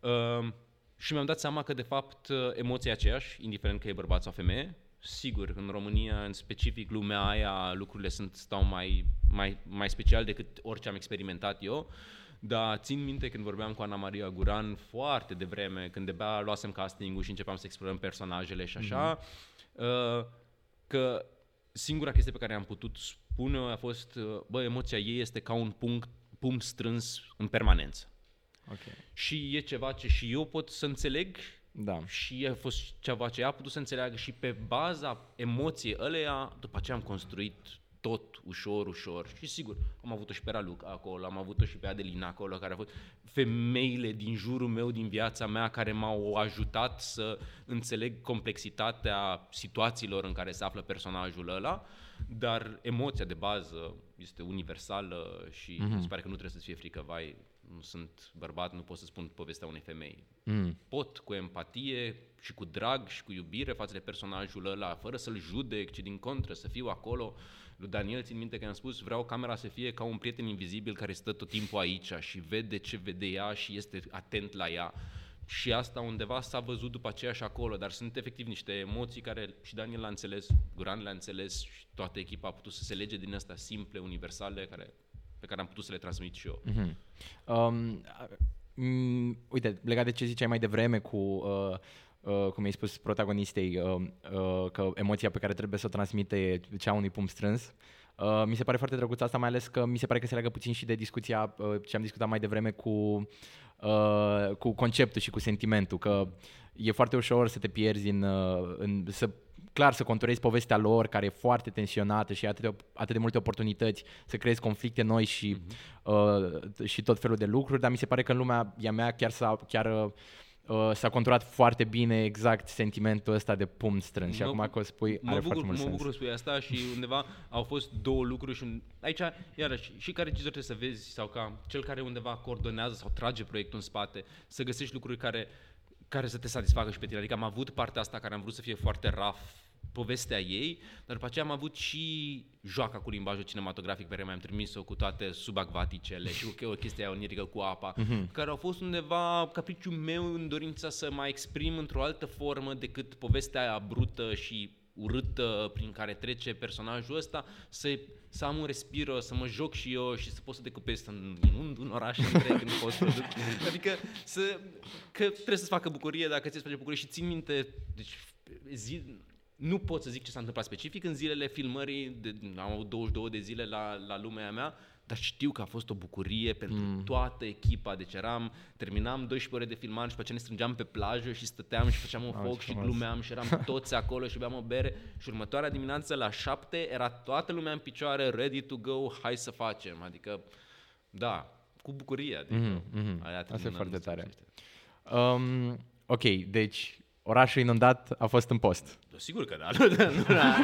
S2: Uh, și mi-am dat seama că, de fapt, emoția e aceeași, indiferent că e bărbat sau femeie, sigur, în România, în specific lumea aia, lucrurile sunt, stau mai, mai, mai special decât orice am experimentat eu. Dar țin minte când vorbeam cu Ana Maria Guran foarte devreme, când de-abia luasem casting-ul și începeam să explorăm personajele și așa, mm-hmm. uh, că singura chestie pe care am putut spune a fost, uh, bă, emoția ei este ca un punct, pumn strâns în permanență.
S1: Ok.
S2: Și e ceva ce și eu pot să înțeleg
S1: Da.
S2: și a fost ceva ce ea a putut să înțeleagă și pe baza emoției ăleia, după aceea am construit tot ușor, ușor. Și sigur, am avut-o și pe Raluca acolo, am avut-o și pe Adelina acolo, care a fost femeile din jurul meu, din viața mea, care m-au ajutat să înțeleg complexitatea situațiilor în care se află personajul ăla, dar emoția de bază este universală și mm-hmm. mi se pare că nu trebuie să-ți fie frică, vai, nu sunt bărbat, nu pot să spun povestea unei femei.
S1: Mm.
S2: Pot cu empatie și cu drag și cu iubire față de personajul ăla, fără să-l judec, ci din contră să fiu acolo. Lui Daniel țin minte că am spus, vreau camera să fie ca un prieten invizibil care stă tot timpul aici și vede ce vede ea și este atent la ea. Și asta undeva s-a văzut după aceea și acolo, dar sunt efectiv niște emoții care și Daniel l-a înțeles, Guran le-a înțeles și toată echipa a putut să se lege din astea simple, universale, care, pe care am putut să le transmit și eu.
S1: Mhm. Um, mm, uite, legat de ce ziceai mai devreme cu, uh, uh, cum ai spus protagonistei, uh, uh, că emoția pe care trebuie să o transmite e cea a unui pumn strâns, uh, mi se pare foarte drăguț asta, mai ales că mi se pare că se leagă puțin și de discuția uh, ce am discutat mai devreme cu, uh, cu conceptul și cu sentimentul, că e foarte ușor să te pierzi în, uh, în să clar să conturezi povestea lor care e foarte tensionată și atât de, atât de multe oportunități să creezi conflicte noi și, uh, și tot felul de lucruri, dar mi se pare că în lumea ea mea chiar s-a, chiar, uh, s-a conturat foarte bine exact sentimentul ăsta de pumn strâns și
S2: Mă
S1: acum
S2: bu-
S1: că o spui
S2: Mă
S1: are
S2: bucur,
S1: foarte mult
S2: mă
S1: sens.
S2: bucur să spui asta și undeva au fost două lucruri și un... aici, iarăși, și ca regizor trebuie să vezi sau ca cel care undeva coordonează sau trage proiectul în spate, să găsești lucruri care, care să te satisfacă și pe tine. Adică am avut partea asta care am vrut să fie foarte raf povestea ei, dar după aceea am avut și joaca cu limbajul cinematografic pe care mi-am trimis-o cu toate subacvaticele și cu o chestie aia onirică cu apa, mm-hmm. care au fost undeva capriciul meu în dorința să mai exprim într-o altă formă decât povestea aia brută și urâtă prin care trece personajul ăsta, să, să am un respiro, să mă joc și eu și să pot să decupez în, în un oraș întreg în post Adică să, că trebuie să-ți facă bucurie dacă ți-e face bucurie și țin minte, deci zi, nu pot să zic ce s-a întâmplat specific în zilele filmării, de, am avut 22 de zile la, la lumea mea, dar știu că a fost o bucurie pentru mm. toată echipa, deci eram, terminam 12 ore de filmare și pe aceea ne strângeam pe plajă și stăteam și făceam un
S1: Ah,
S2: foc
S1: ce
S2: și
S1: frumos.
S2: glumeam și eram toți acolo și beam o bere și următoarea dimineață la 7 era toată lumea în picioare, ready to go, hai să facem, adică, da, cu bucurie, adică,
S1: Mhm, mhm.
S2: aia
S1: Asta e
S2: terminăm,
S1: foarte
S2: nu
S1: tare.
S2: știu.
S1: Um, ok, deci orașul inundat a fost în post.
S2: Da, Sigur că da. Nu, da, nu, da.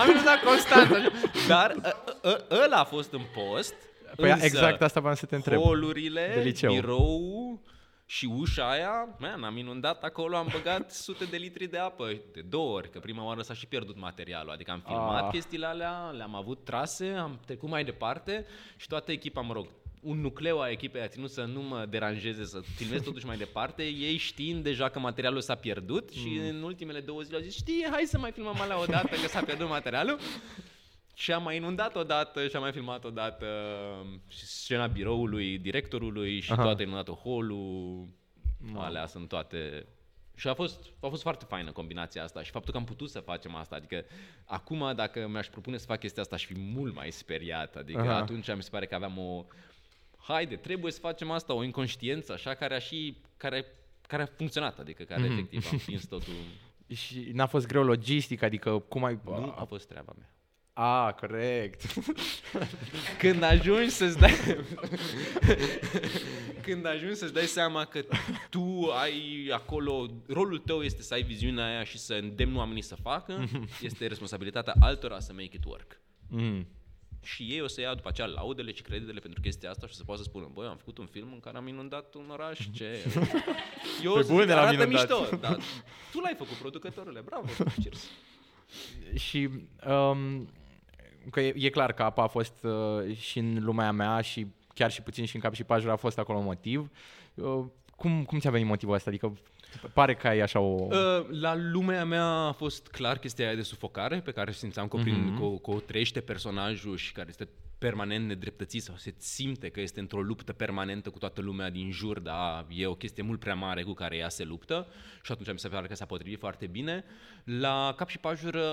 S2: Am inundat constant. așa. Dar ă, ă, ăla a fost în post.
S1: Păi
S2: însă
S1: exact asta vreau să te întreb.
S2: Holurile,
S1: De liceu.
S2: birou și ușa aia, man, am inundat acolo, am băgat sute de litri de apă, de două ori, că prima oară s-a și pierdut materialul, adică am filmat
S1: Ah.
S2: chestiile alea, le-am avut trase, am trecut mai departe și toată echipa, mă rog, un nucleu a echipei a ținut să nu mă deranjeze, să filmez totuși mai departe, ei știind deja că materialul s-a pierdut și
S1: Mm.
S2: în ultimele două zile au zis, știi, hai să mai filmăm alea o dată, că s-a pierdut materialul. Și am mai inundat odată și am mai filmat odată și scena biroului directorului și
S1: Aha.
S2: toate inundat holul. Alea sunt toate... Și a fost, a fost foarte faină combinația asta și faptul că am putut să facem asta. Adică acum dacă mi-aș propune să fac chestia asta aș fi mult mai speriat. Adică
S1: Aha.
S2: atunci mi se pare că aveam o... Haide, trebuie să facem asta, o inconștiență așa care a și... care, care a funcționat, adică care
S1: Mhm.
S2: efectiv am prins totul.
S1: Și n-a fost greu logistic, adică cum ai...
S2: Nu a fost treaba mea.
S1: A, corect.
S2: Când ajungi să-ți dai Când ajungi să-ți dai seama că tu ai acolo rolul tău este să ai viziunea aia și să îndemni oamenii să facă, este responsabilitatea altora să make it work.
S1: Mm.
S2: Și ei o să ia după aceea laudele și creditele pentru chestia asta și să poată să spună, băi, am făcut un film în care am inundat un oraș, ce... Eu
S1: Pe
S2: o să
S1: bune
S2: zic,
S1: l-am
S2: arată
S1: inundat."
S2: mișto, dar tu l-ai făcut, producătorule, bravo, cheers.
S1: Și um, că e, e clar că apa a fost uh, și în lumea mea și chiar și puțin și în cap și pajuri a fost acolo motiv. Uh, cum, cum ți-a venit motivul ăsta? Adică pare că ai așa o...
S2: Uh, La lumea mea a fost clar chestia aia de sufocare pe care simțeam că o, prin,
S1: Mhm.
S2: că, o- că o trăiește personajul și care este permanent nedreptățit sau se simte că este într-o luptă permanentă cu toată lumea din jur, dar e o chestie mult prea mare cu care ea se luptă și atunci mi se pare că s-a potrivit foarte bine. La cap și pajură,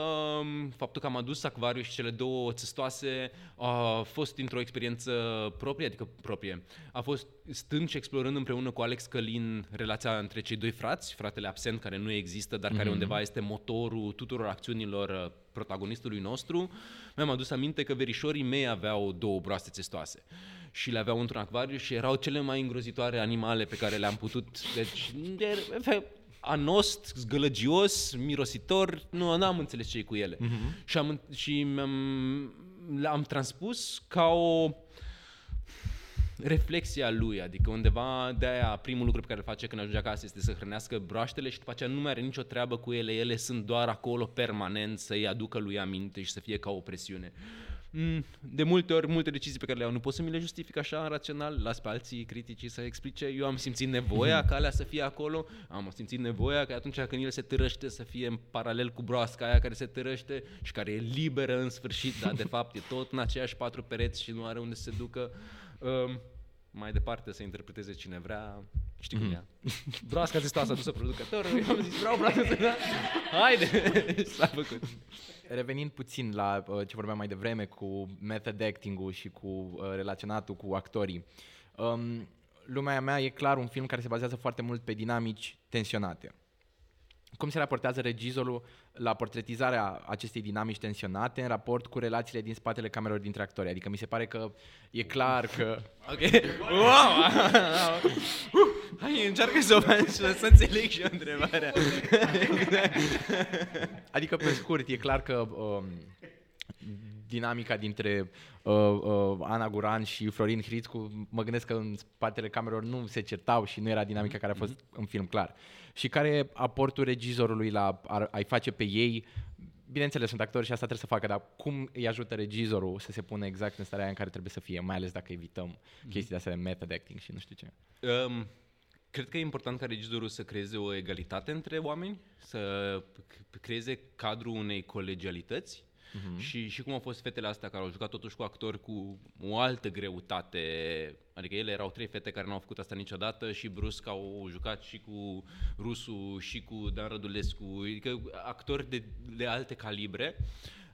S2: faptul că am adus acvariu și cele două țestoase a fost într-o experiență proprie, adică proprie. A fost stând și explorând împreună cu Alex Călin relația între cei doi frați, fratele absent care nu există, dar mm-hmm. care undeva este motorul tuturor acțiunilor uh, protagonistului nostru. Mi-am adus aminte că verișorii mei aveau două broaste testoase și le aveau într-un acvariu și erau cele mai îngrozitoare animale pe care le-am putut... Deci, anost, zgălăgios, mirositor, nu am înțeles ce e cu ele. Uh-huh. Și, am, și mi-am, le-am transpus ca o reflexia lui, adică undeva de aia primul lucru pe care îl face când ajunge acasă este să hrănească broaștele și după aceea nu mai are nicio treabă cu ele, ele sunt doar acolo permanent să-i aducă lui aminte și să fie ca o presiune. Mm, de multe ori, multe decizii pe care le iau nu pot să mi le justific așa rațional, las pe alții criticii să explice. Eu am simțit nevoia ca alea să fie acolo, am simțit nevoia că atunci când el se târăște să fie în paralel cu broasca aia care se târăște și care e liberă în sfârșit, dar de fapt e tot în aceiași patru pereți și nu are unde să se ducă. Um, mai departe să interpreteze cine vrea, știi cum mm. e. Broasca zis asta, dus producător, eu am zis vreau broasca să Haide, s-a făcut.
S1: Revenind puțin la uh, ce vorbeam mai devreme cu method acting-ul și cu uh, relaționatul cu actorii. Um, lumea mea e clar un film care se bazează foarte mult pe dinamici tensionate cum se raportează regizorul la portretizarea acestei dinamici tensionate în raport cu relațiile din spatele camerelor dintre actori. Adică mi se pare că e clar că...
S2: Ok. Wow! Hai, încearcă să o faci să înțeleg și întrebarea.
S1: adică, pe scurt, e clar că um, dinamica dintre uh, uh, Ana Guran și Florin Hrițcu, mă gândesc că în spatele camerelor nu se certau și nu era dinamica care a fost mm-hmm. în film clar. Și care e aportul regizorului la a-i face pe ei bineînțeles, sunt actori și asta trebuie să facă, dar cum îi ajută regizorul să se pună exact în starea în care trebuie să fie, mai ales dacă evităm mm-hmm. chestii de astea de method acting și nu știu ce? Um,
S2: cred că e important ca regizorul să creeze o egalitate între oameni, să creeze cadrul unei colegialități Uh-huh. Și, și cum au fost fetele astea care au jucat totuși cu actori cu o altă greutate. Adică ele erau trei fete care nu au făcut asta niciodată și brusc au jucat și cu Rusu și cu Dan Rădulescu, adică actori de, de alte calibre.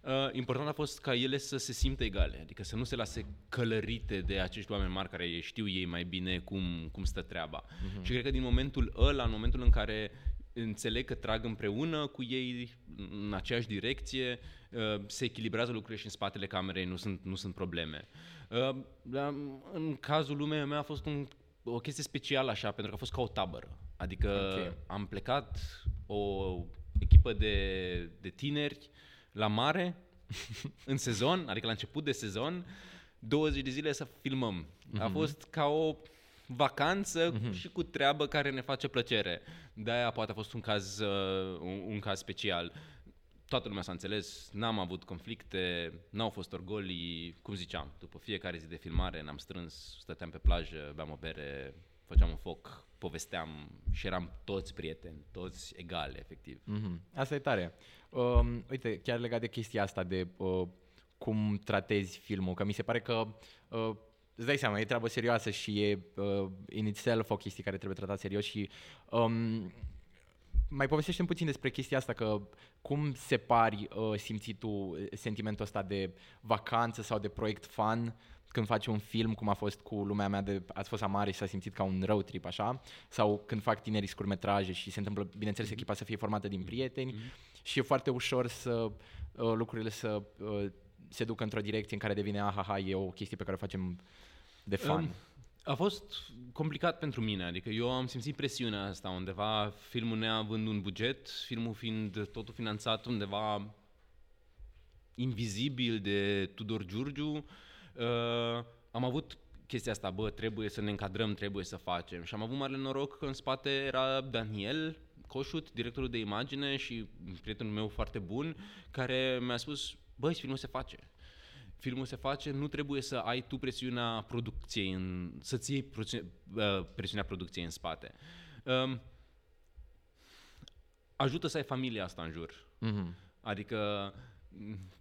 S2: Uh, important a fost ca ele să se simtă egale, adică să nu se lase călărite de acești oameni mari care știu ei mai bine cum, cum stă treaba. Uh-huh. Și cred că din momentul ăla, în momentul în care înțeleg că trag împreună cu ei în aceeași direcție, uh, se echilibrează lucrurile și în spatele camerei nu sunt, nu sunt probleme. Uh, în cazul lumea mea a fost un, o chestie specială așa, pentru că a fost ca o tabără. Adică okay. am plecat o echipă de, de tineri la mare în sezon, adică la început de sezon, 20 de zile să filmăm. Mm-hmm. A mhm. fost ca o vacanță mm-hmm. și cu treabă care ne face plăcere. De-aia poate a fost un caz, uh, un, un caz special. Toată lumea s-a înțeles, n-am avut conflicte, n-au fost orgolii, cum ziceam, după fiecare zi de filmare ne-am strâns, stăteam pe plajă, beam o bere, făceam un foc, povesteam și eram toți prieteni, toți egali, efectiv.
S1: Mm-hmm. Asta e tare. Um, uite, chiar legat de chestia asta de uh, cum tratezi filmul, că mi se pare că uh, îți dai seama, e treabă serioasă și e uh, in itself o chestie care trebuie tratat serios și um, mai povestește puțin despre chestia asta, că cum separi uh, simți tu sentimentul ăsta de vacanță sau de proiect fan când faci un film, cum a fost cu lumea mea de ați fost amare și s-a simțit ca un road trip, așa, sau când fac tinerii scurmetraje și se întâmplă, bineînțeles, echipa să fie formată din prieteni mm-hmm. și e foarte ușor să uh, lucrurile să uh, se ducă într-o direcție în care devine ahaha, e o chestie pe care o facem de fan? Um,
S2: a fost complicat pentru mine, adică eu am simțit presiunea asta undeva, filmul neavând un buget, filmul fiind totul finanțat undeva invizibil de Tudor Giurgiu, uh, am avut chestia asta, bă, trebuie să ne încadrăm, trebuie să facem. Și am avut mare noroc că în spate era Daniel Coșut, directorul de imagine și prietenul meu foarte bun, care mi-a spus, băi, filmul se face filmul se face, nu trebuie să ai tu presiunea producției, în, să-ți iei uh, presiunea producției în spate. Um, ajută să ai familia asta în jur. Mm-hmm. Adică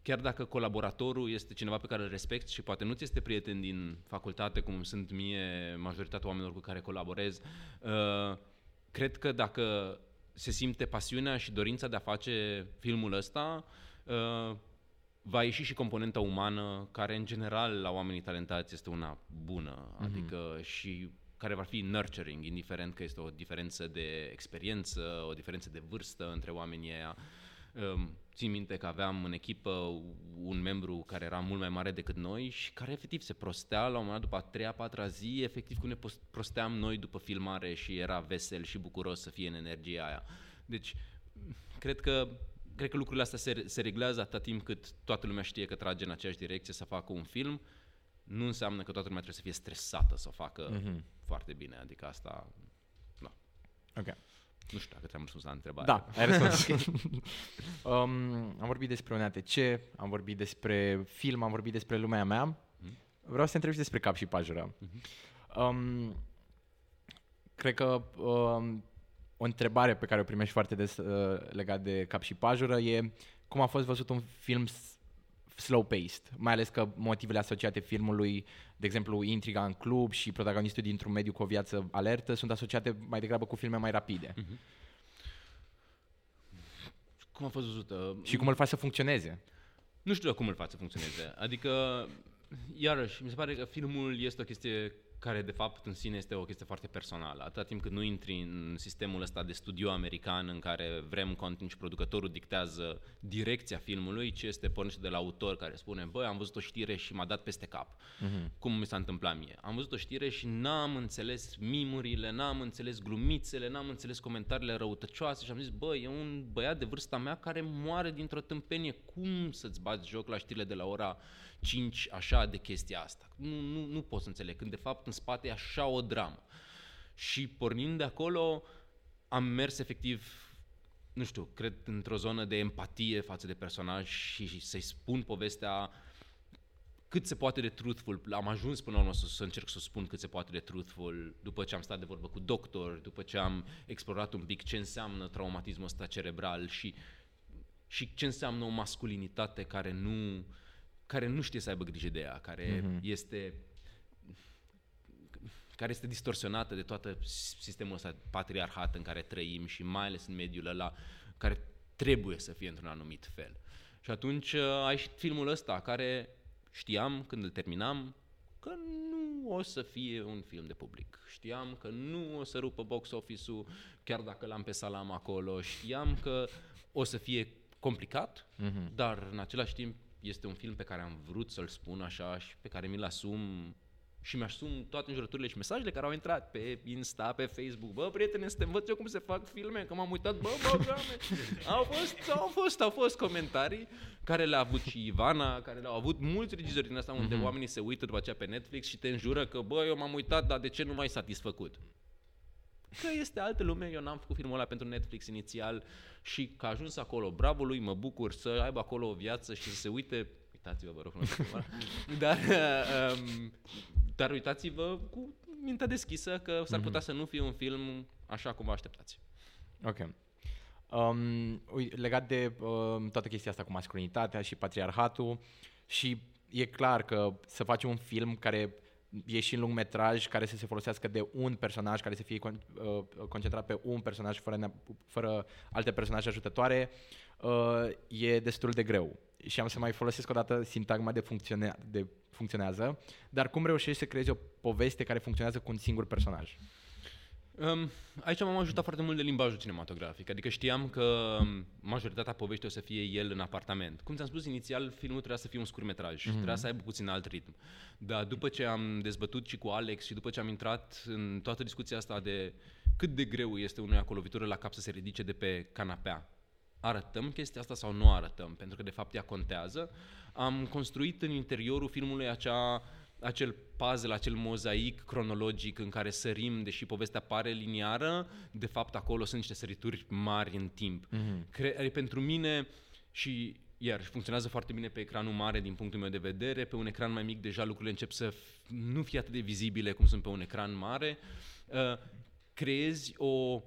S2: chiar dacă colaboratorul este cineva pe care îl respecti și poate nu ți este prieten din facultate, cum sunt mie majoritatea oamenilor cu care colaborez, uh, cred că dacă se simte pasiunea și dorința de a face filmul ăsta, uh, va ieși și componenta umană, care în general la oamenii talentați este una bună, mm-hmm. adică și care va fi nurturing, indiferent că este o diferență de experiență, o diferență de vârstă între oamenii ăia. Um, țin minte că aveam în echipă un membru care era mult mai mare decât noi și care efectiv se prostea la un moment dat după a treia, patra zi, efectiv cum ne prosteam noi după filmare și era vesel și bucuros să fie în energia aia. Deci, cred că cred că lucrurile astea se, se reglează atât timp cât toată lumea știe că trage în aceeași direcție să facă un film. Nu înseamnă că toată lumea trebuie să fie stresată să o facă mm-hmm. foarte bine. Adică asta... Da.
S1: Ok.
S2: Nu știu dacă ți-am răspuns la întrebare.
S1: Da, ai răspuns. um, am vorbit despre un ATC, am vorbit despre film, am vorbit despre lumea mea. Mm-hmm. Vreau să te întreb și despre cap și pajură. Mm-hmm. Um, cred că um, o întrebare pe care o primești foarte des uh, legat de cap și pajură e cum a fost văzut un film slow-paced, mai ales că motivele asociate filmului, de exemplu, intriga în club și protagonistul dintr-un mediu cu o viață alertă, sunt asociate mai degrabă cu filme mai rapide. Mm-hmm.
S2: Cum a fost văzută?
S1: Și cum îl faci să funcționeze?
S2: Nu știu cum îl faci să funcționeze. Adică, iarăși, mi se pare că filmul este o chestie care de fapt în sine este o chestie foarte personală. Atâta timp cât nu intri în sistemul ăsta de studio american în care vrem content și producătorul dictează direcția filmului, ce este pornește de la autor care spune, băi, am văzut o știre și m-a dat peste cap. Uh-huh. Cum mi s-a întâmplat mie. Am văzut o știre și n-am înțeles mimurile, n-am înțeles glumițele, n-am înțeles comentariile răutăcioase și am zis, băi, e un băiat de vârsta mea care moare dintr-o tâmpenie. Cum să-ți bați joc la știrile de la ora 5 așa de chestia asta. Nu, nu, nu pot să înțeleg când de fapt în spate e așa o dramă. Și pornind de acolo am mers efectiv nu știu, cred într-o zonă de empatie față de personaj și, și să-i spun povestea cât se poate de truthful. Am ajuns până la urmă să, să încerc să spun cât se poate de truthful după ce am stat de vorbă cu doctor, după ce am explorat un pic ce înseamnă traumatismul ăsta cerebral și, și ce înseamnă o masculinitate care nu, care nu știe să aibă grijă de ea, care mm-hmm. este care este distorsionată de toată sistemul ăsta patriarhat în care trăim și mai ales în mediul ăla care trebuie să fie într-un anumit fel. Și atunci uh, a ieșit filmul ăsta care știam când îl terminam că nu o să fie un film de public. Știam că nu o să rupă box office-ul chiar dacă l-am pe salam acolo. Știam că o să fie complicat, mm-hmm. dar în același timp este un film pe care am vrut să-l spun așa și pe care mi-l asum și mi-asum toate înjurăturile și mesajele care au intrat pe Insta, pe Facebook. Bă, prietene, să te învăț eu cum se fac filme, că m-am uitat, bă, bă, bă, au fost, au fost, au fost comentarii care le-a avut și Ivana, care le-au avut mulți regizori din asta unde mm-hmm. oamenii se uită după aceea pe Netflix și te înjură că, bă, eu m-am uitat, dar de ce nu mai satisfăcut? Că este altă lume, eu n-am făcut filmul ăla pentru Netflix inițial și că a ajuns acolo, bravo lui, mă bucur să aibă acolo o viață și să se uite, uitați-vă, vă rog, dar, um, dar uitați-vă cu mintea deschisă că s-ar putea mm-hmm. să nu fie un film așa cum vă așteptați.
S1: Ok. Um, legat de um, toată chestia asta cu masculinitatea și patriarhatul și e clar că să faci un film care e și lung metraj care să se folosească de un personaj, care să fie con- uh, concentrat pe un personaj fără, ne- fără alte personaje ajutătoare, uh, e destul de greu. Și am să mai folosesc o dată sintagma de, funcțione- de funcționează, dar cum reușești să creezi o poveste care funcționează cu un singur personaj?
S2: Um, aici m-am ajutat foarte mult de limbajul cinematografic, adică știam că majoritatea poveștii o să fie el în apartament. Cum ți-am spus inițial, filmul trebuia să fie un scurtmetraj, mm-hmm. trebuia să aibă puțin alt ritm. Dar după ce am dezbătut și cu Alex și după ce am intrat în toată discuția asta de cât de greu este unui cu lovitură la cap să se ridice de pe canapea, arătăm chestia asta sau nu arătăm, pentru că de fapt ea contează, am construit în interiorul filmului acea acel puzzle, acel mozaic cronologic în care sărim, deși povestea pare liniară, de fapt acolo sunt niște sărituri mari în timp. Mm-hmm. Cre- pentru mine și iar funcționează foarte bine pe ecranul mare din punctul meu de vedere, pe un ecran mai mic deja lucrurile încep să f- nu fie atât de vizibile cum sunt pe un ecran mare. Uh, creezi o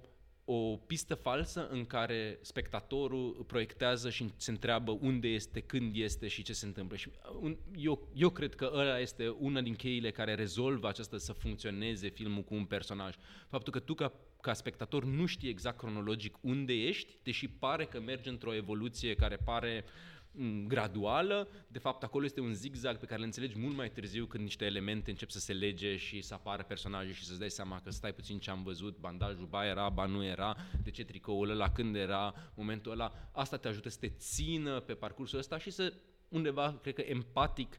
S2: o pistă falsă în care spectatorul proiectează și se întreabă unde este, când este și ce se întâmplă. Și uh, un, eu, eu cred că ăla este una din cheile care rezolvă această să funcționeze filmul cu un personaj. Faptul că tu ca, ca spectator nu știi exact cronologic unde ești, deși pare că mergi într-o evoluție care pare m, graduală, de fapt acolo este un zigzag pe care îl înțelegi mult mai târziu când niște elemente încep să se lege și să apară personaje și să-ți dai seama că stai puțin ce am văzut, bandajul ba era, ba nu era, de ce tricoul ăla, când era, momentul ăla, asta te ajută să te țină pe parcursul ăsta și să undeva, cred că empatic,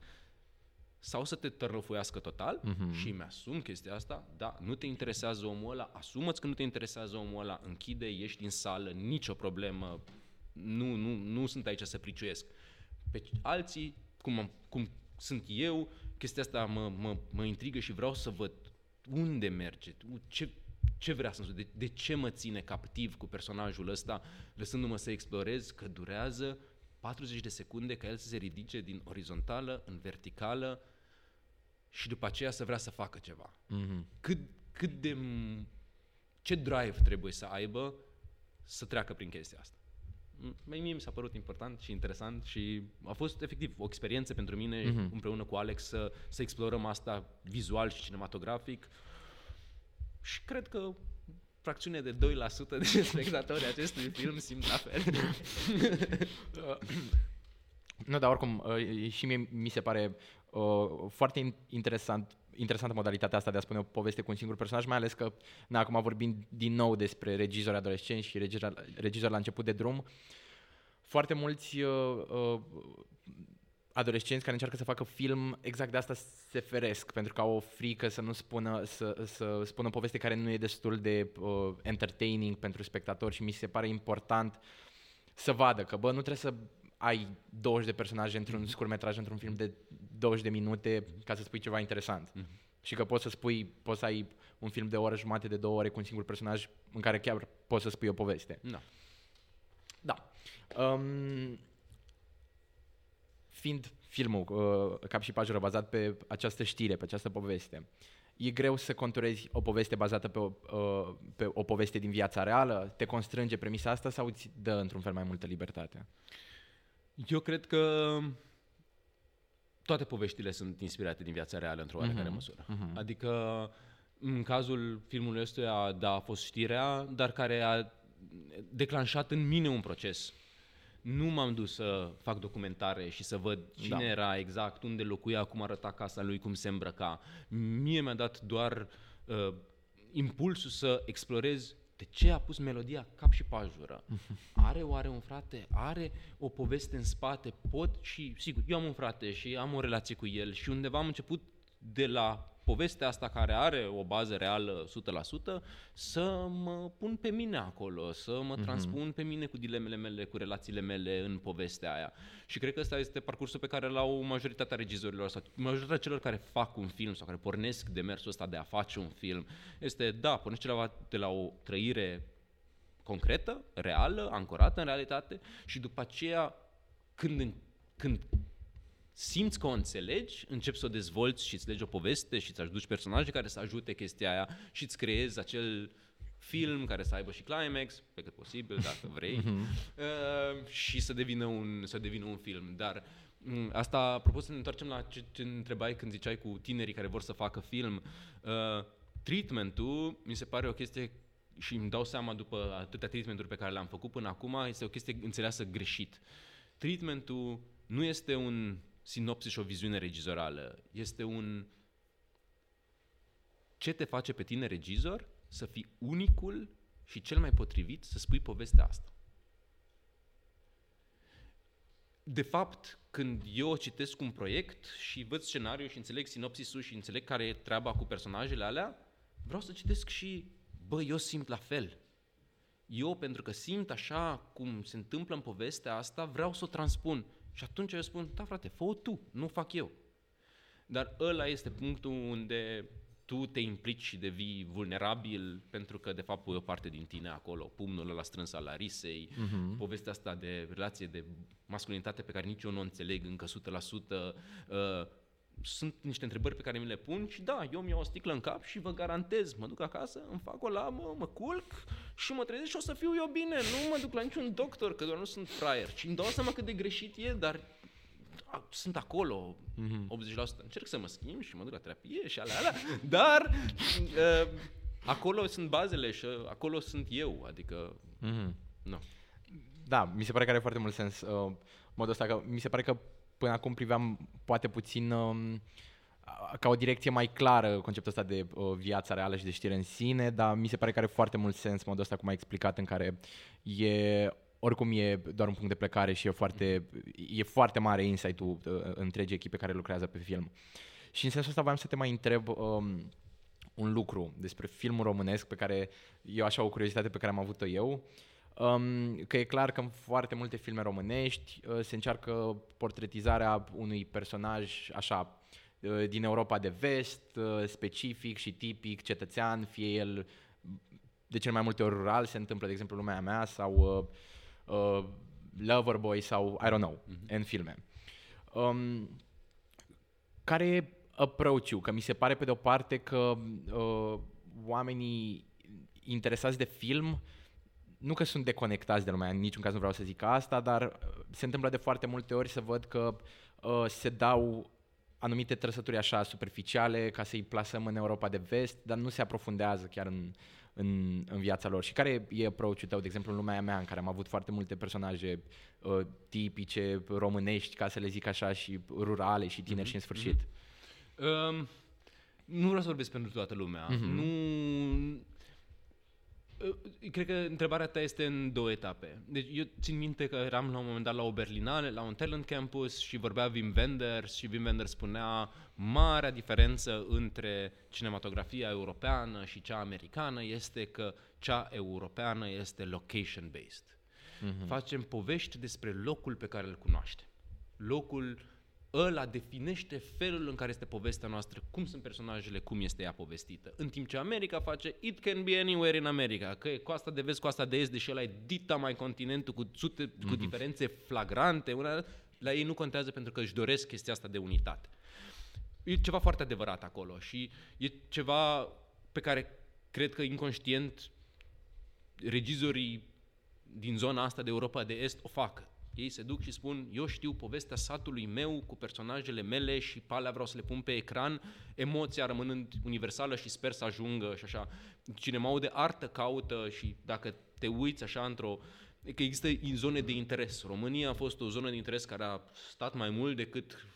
S2: sau să te tărăfuiască total. Uh-huh. și mi-asum chestia asta, da, nu te interesează omul ăla, asumă că nu te interesează omul ăla, închide, ești în sală, nicio problemă, nu, nu, nu sunt aici să priciuiesc. Pe alții, cum, am, cum sunt eu, chestia asta mă, mă, mă intrigă și vreau să văd unde merge, ce, ce vrea să de, de ce mă ține captiv cu personajul ăsta, lăsându-mă să explorez, că durează 40 de secunde ca el să se ridice din orizontală în verticală și după aceea să vrea să facă ceva.
S1: Mhm.
S2: Cât, cât de... ce drive trebuie să aibă să treacă prin chestia asta. M- Mie mi s-a părut important și interesant și a fost efectiv o experiență pentru mine
S1: Mhm.
S2: împreună cu Alex să, să explorăm asta vizual și cinematografic și cred că fracțiune de 2% de spectatori acestui film simt la fel.
S1: Nu, dar oricum, uh, și mie mi se pare uh, foarte in- interesant interesantă modalitatea asta de a spune o poveste cu un singur personaj, mai ales că, na, acum vorbim din nou despre regizori adolescenți și regizori, regizori la început de drum, foarte mulți uh, uh, adolescenți care încearcă să facă film, exact de asta se feresc, pentru că au o frică să nu spună, să, să spună o poveste care nu e destul de uh, entertaining pentru spectatori și mi se pare important să vadă că, bă, nu trebuie să ai 20 de personaje într-un scurtmetraj, într-un film de 20 de minute ca să spui ceva interesant. Și că poți să spui, poți să ai un film de o oră jumate, de două ore cu un singur personaj în care chiar poți să spui o poveste.
S2: Da.
S1: Da. Um, fiind filmul uh, Cap și Pajură bazat pe această știre, pe această poveste, e greu să conturezi o poveste bazată pe o, uh, pe o poveste din viața reală? Te constrânge premisa asta sau îți dă într-un fel mai multă libertate?
S2: Eu cred că toate poveștile sunt inspirate din viața reală într-o oarecare
S1: Mhm,
S2: măsură.
S1: mhm.
S2: Adică în cazul filmului ăstuia, da, a fost știrea, dar care a declanșat în mine un proces. Nu m-am dus să fac documentare și să văd cine
S1: Da.
S2: era exact, unde locuia, cum arăta casa lui, cum se îmbrăca. Mie mi-a dat doar uh, impulsul să explorez de ce a pus melodia cap și pajură. Are oare un frate? Are o poveste în spate? Pot și, sigur, eu am un frate și am o relație cu el și undeva am început de la povestea asta care are o bază reală 100%, să mă pun pe mine acolo, să mă transpun pe mine cu dilemele mele, cu relațiile mele în povestea aia. Și cred că ăsta este parcursul pe care l-au majoritatea regizorilor sau majoritatea celor care fac un film sau care pornesc demersul ăsta de a face un film. Este, da, pornește de la, de la o trăire concretă, reală, ancorată în realitate și după aceea când, în- când simți că o înțelegi, începi să o dezvolți și îți legi o poveste și îți aduci personaje care să ajute chestia aia și îți creezi acel film care să aibă și climax, pe cât posibil, dacă vrei, uh, și să devină, un, să devină un film. Dar m, asta, apropo să ne întoarcem la ce, ce întrebai când ziceai cu tinerii care vor să facă film, uh, treatmentul mi se pare o chestie și îmi dau seama după atâtea treatmenturi pe care le-am făcut până acum, este o chestie înțeleasă greșit. Treatmentul nu este un sinopsis și o viziune regizorală, este un ce te face pe tine regizor să fii unicul și cel mai potrivit să spui povestea asta. De fapt, când eu citesc un proiect și văd scenariul și înțeleg sinopsisul și înțeleg care e treaba cu personajele alea, vreau să citesc și, bă, eu simt la fel. Eu, pentru că simt așa cum se întâmplă în povestea asta, vreau să o transpun. Și atunci eu spun, da frate, fă tu, nu fac eu. Dar ăla este punctul unde tu te implici și devii vulnerabil pentru că de fapt pui o parte din tine acolo, pumnul ăla strâns al Larisei,
S1: Mhm.
S2: povestea asta de relație de masculinitate pe care nici eu nu o înțeleg încă 100%, uh, sunt niște întrebări pe care mi le pun și da, eu mi-au o sticlă în cap și vă garantez, mă duc acasă, îmi fac o lamă, mă culc și mă trezesc și o să fiu eu bine. Nu mă duc la niciun doctor, că doar nu sunt fraier. Și îmi dau seama cât de greșit e, dar a, sunt acolo, mm-hmm. 80%. Încerc să mă schimb și mă duc la terapie și alea, alea, dar uh, acolo sunt bazele și uh, acolo sunt eu, adică,
S1: Mhm.
S2: nu.
S1: Da, mi se pare că are foarte mult sens uh, modul ăsta, că mi se pare că până acum priveam poate puțin um, a- ca o direcție mai clară conceptul ăsta de uh, viața reală și de știre în sine, dar mi se pare că are foarte mult sens modul ăsta cum ai explicat în care e oricum e doar un punct de plecare și e foarte, e foarte mare insight-ul uh, întregii echipe care lucrează pe film. Și în sensul ăsta voiam să te mai întreb um, un lucru despre filmul românesc pe care eu așa o curiozitate pe care am avut-o eu. Um, că e clar că în foarte multe filme românești uh, se încearcă portretizarea unui personaj așa uh, din Europa de vest, uh, specific și tipic, cetățean, fie el de cel mai multe ori rural, se întâmplă, de exemplu, lumea mea sau uh, uh, Loverboy sau, I don't know, în filme. Um, care e approach-ul? Că mi se pare pe de o parte că uh, oamenii interesați de film nu că sunt deconectați de lumea, în niciun caz nu vreau să zic asta, dar uh, se întâmplă de foarte multe ori să văd că uh, se dau anumite trăsături așa superficiale ca să-i plasăm în Europa de vest, dar nu se aprofundează chiar în, în, în viața lor. Și care e approach-ul tău, de exemplu, în lumea mea, în care am avut foarte multe personaje uh, tipice, românești, ca să le zic așa, și rurale și tineri și în sfârșit?
S2: Um, nu vreau să vorbesc pentru toată lumea.
S1: Mhm.
S2: Nu... Uh, Cred că întrebarea ta este în două etape. Deci eu țin minte că eram la un moment dat la o Berlinale, la un talent campus și vorbea Wim Wenders și Wim Wenders spunea marea diferență între cinematografia europeană și cea americană este că cea europeană este location-based. Mm-hmm. Facem povești despre locul pe care îl cunoaștem. Locul ăla definește felul în care este povestea noastră, cum sunt personajele, cum este ea povestită. În timp ce America face It can be anywhere in America, că e coasta de vest, coasta de est, deși ăla e dita mai continentul cu, sute, mm-hmm. cu diferențe flagrante, una, la ei nu contează pentru că își doresc chestia asta de unitate. E ceva foarte adevărat acolo și e ceva pe care cred că inconștient regizorii din zona asta de Europa de Est o fac. Ei se duc și spun, eu știu povestea satului meu cu personajele mele și pe alea vreau să le pun pe ecran, emoția rămânând universală și sper să ajungă și așa. Cinemaul de artă caută și dacă te uiți așa într-o e că există zone de interes. România a fost o zonă de interes care a stat mai mult decât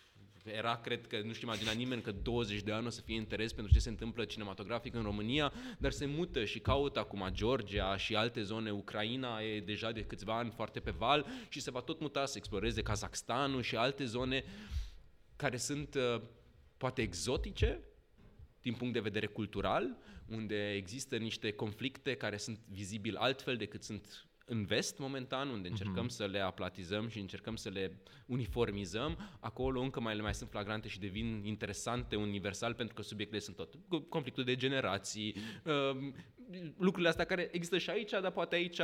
S2: era, cred că, nu știu imagina nimeni că 20 de ani o să fie interes pentru ce se întâmplă cinematografic în România, dar se mută și caută acum Georgia și alte zone, Ucraina e deja de câțiva ani foarte pe val și se va tot muta să exploreze Kazakhstanul și alte zone care sunt uh, poate exotice din punct de vedere cultural, unde există niște conflicte care sunt vizibil altfel decât sunt în vest momentan, unde încercăm uh-huh. să le aplatizăm și încercăm să le uniformizăm, acolo încă mai le mai sunt flagrante și devin interesante universal pentru că subiectele sunt tot conflictul de generații, uh, lucrurile astea care există și aici, dar poate aici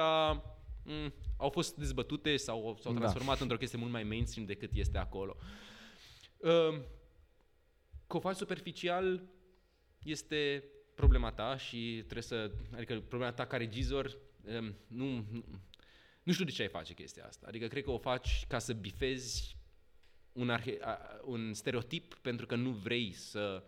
S2: mm, au fost dezbătute sau s-au
S1: Da.
S2: transformat într-o chestie mult mai mainstream decât este acolo. Uh, că o faci superficial este problema ta și trebuie să, adică problema ta ca regizor, um, nu, nu, nu știu de ce ai face chestia asta. Adică cred că o faci ca să bifezi un, arhe, a- un stereotip pentru că nu vrei să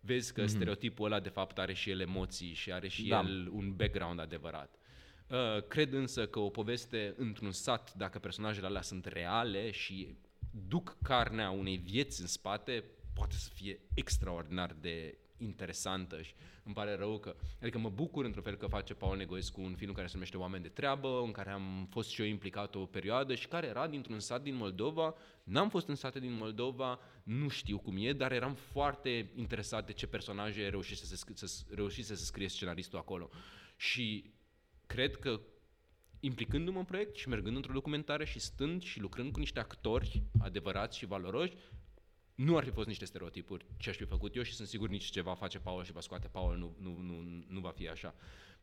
S2: vezi că mm-hmm. stereotipul ăla de fapt are și el emoții și are și
S1: Da.
S2: el un background adevărat. Uh, cred însă că o poveste într-un sat, dacă personajele alea sunt reale și duc carnea unei vieți în spate, poate să fie extraordinar de interesantă și îmi pare rău că... Adică mă bucur într-un fel că face Paul Negoescu un film care se numește Oameni de treabă, în care am fost și eu implicat o perioadă și care era dintr-un sat din Moldova. N-am fost în sate din Moldova, nu știu cum e, dar eram foarte interesat de ce personaje reușise să, sc- să, reușise să scrie scenaristul acolo. Și cred că implicându-mă în proiect și mergând într-o documentare și stând și lucrând cu niște actori adevărați și valoroși, nu ar fi fost niște stereotipuri ce aș fi făcut eu și sunt sigur nici ce va face Paul și va scoate Paul nu, nu, nu, nu va fi așa.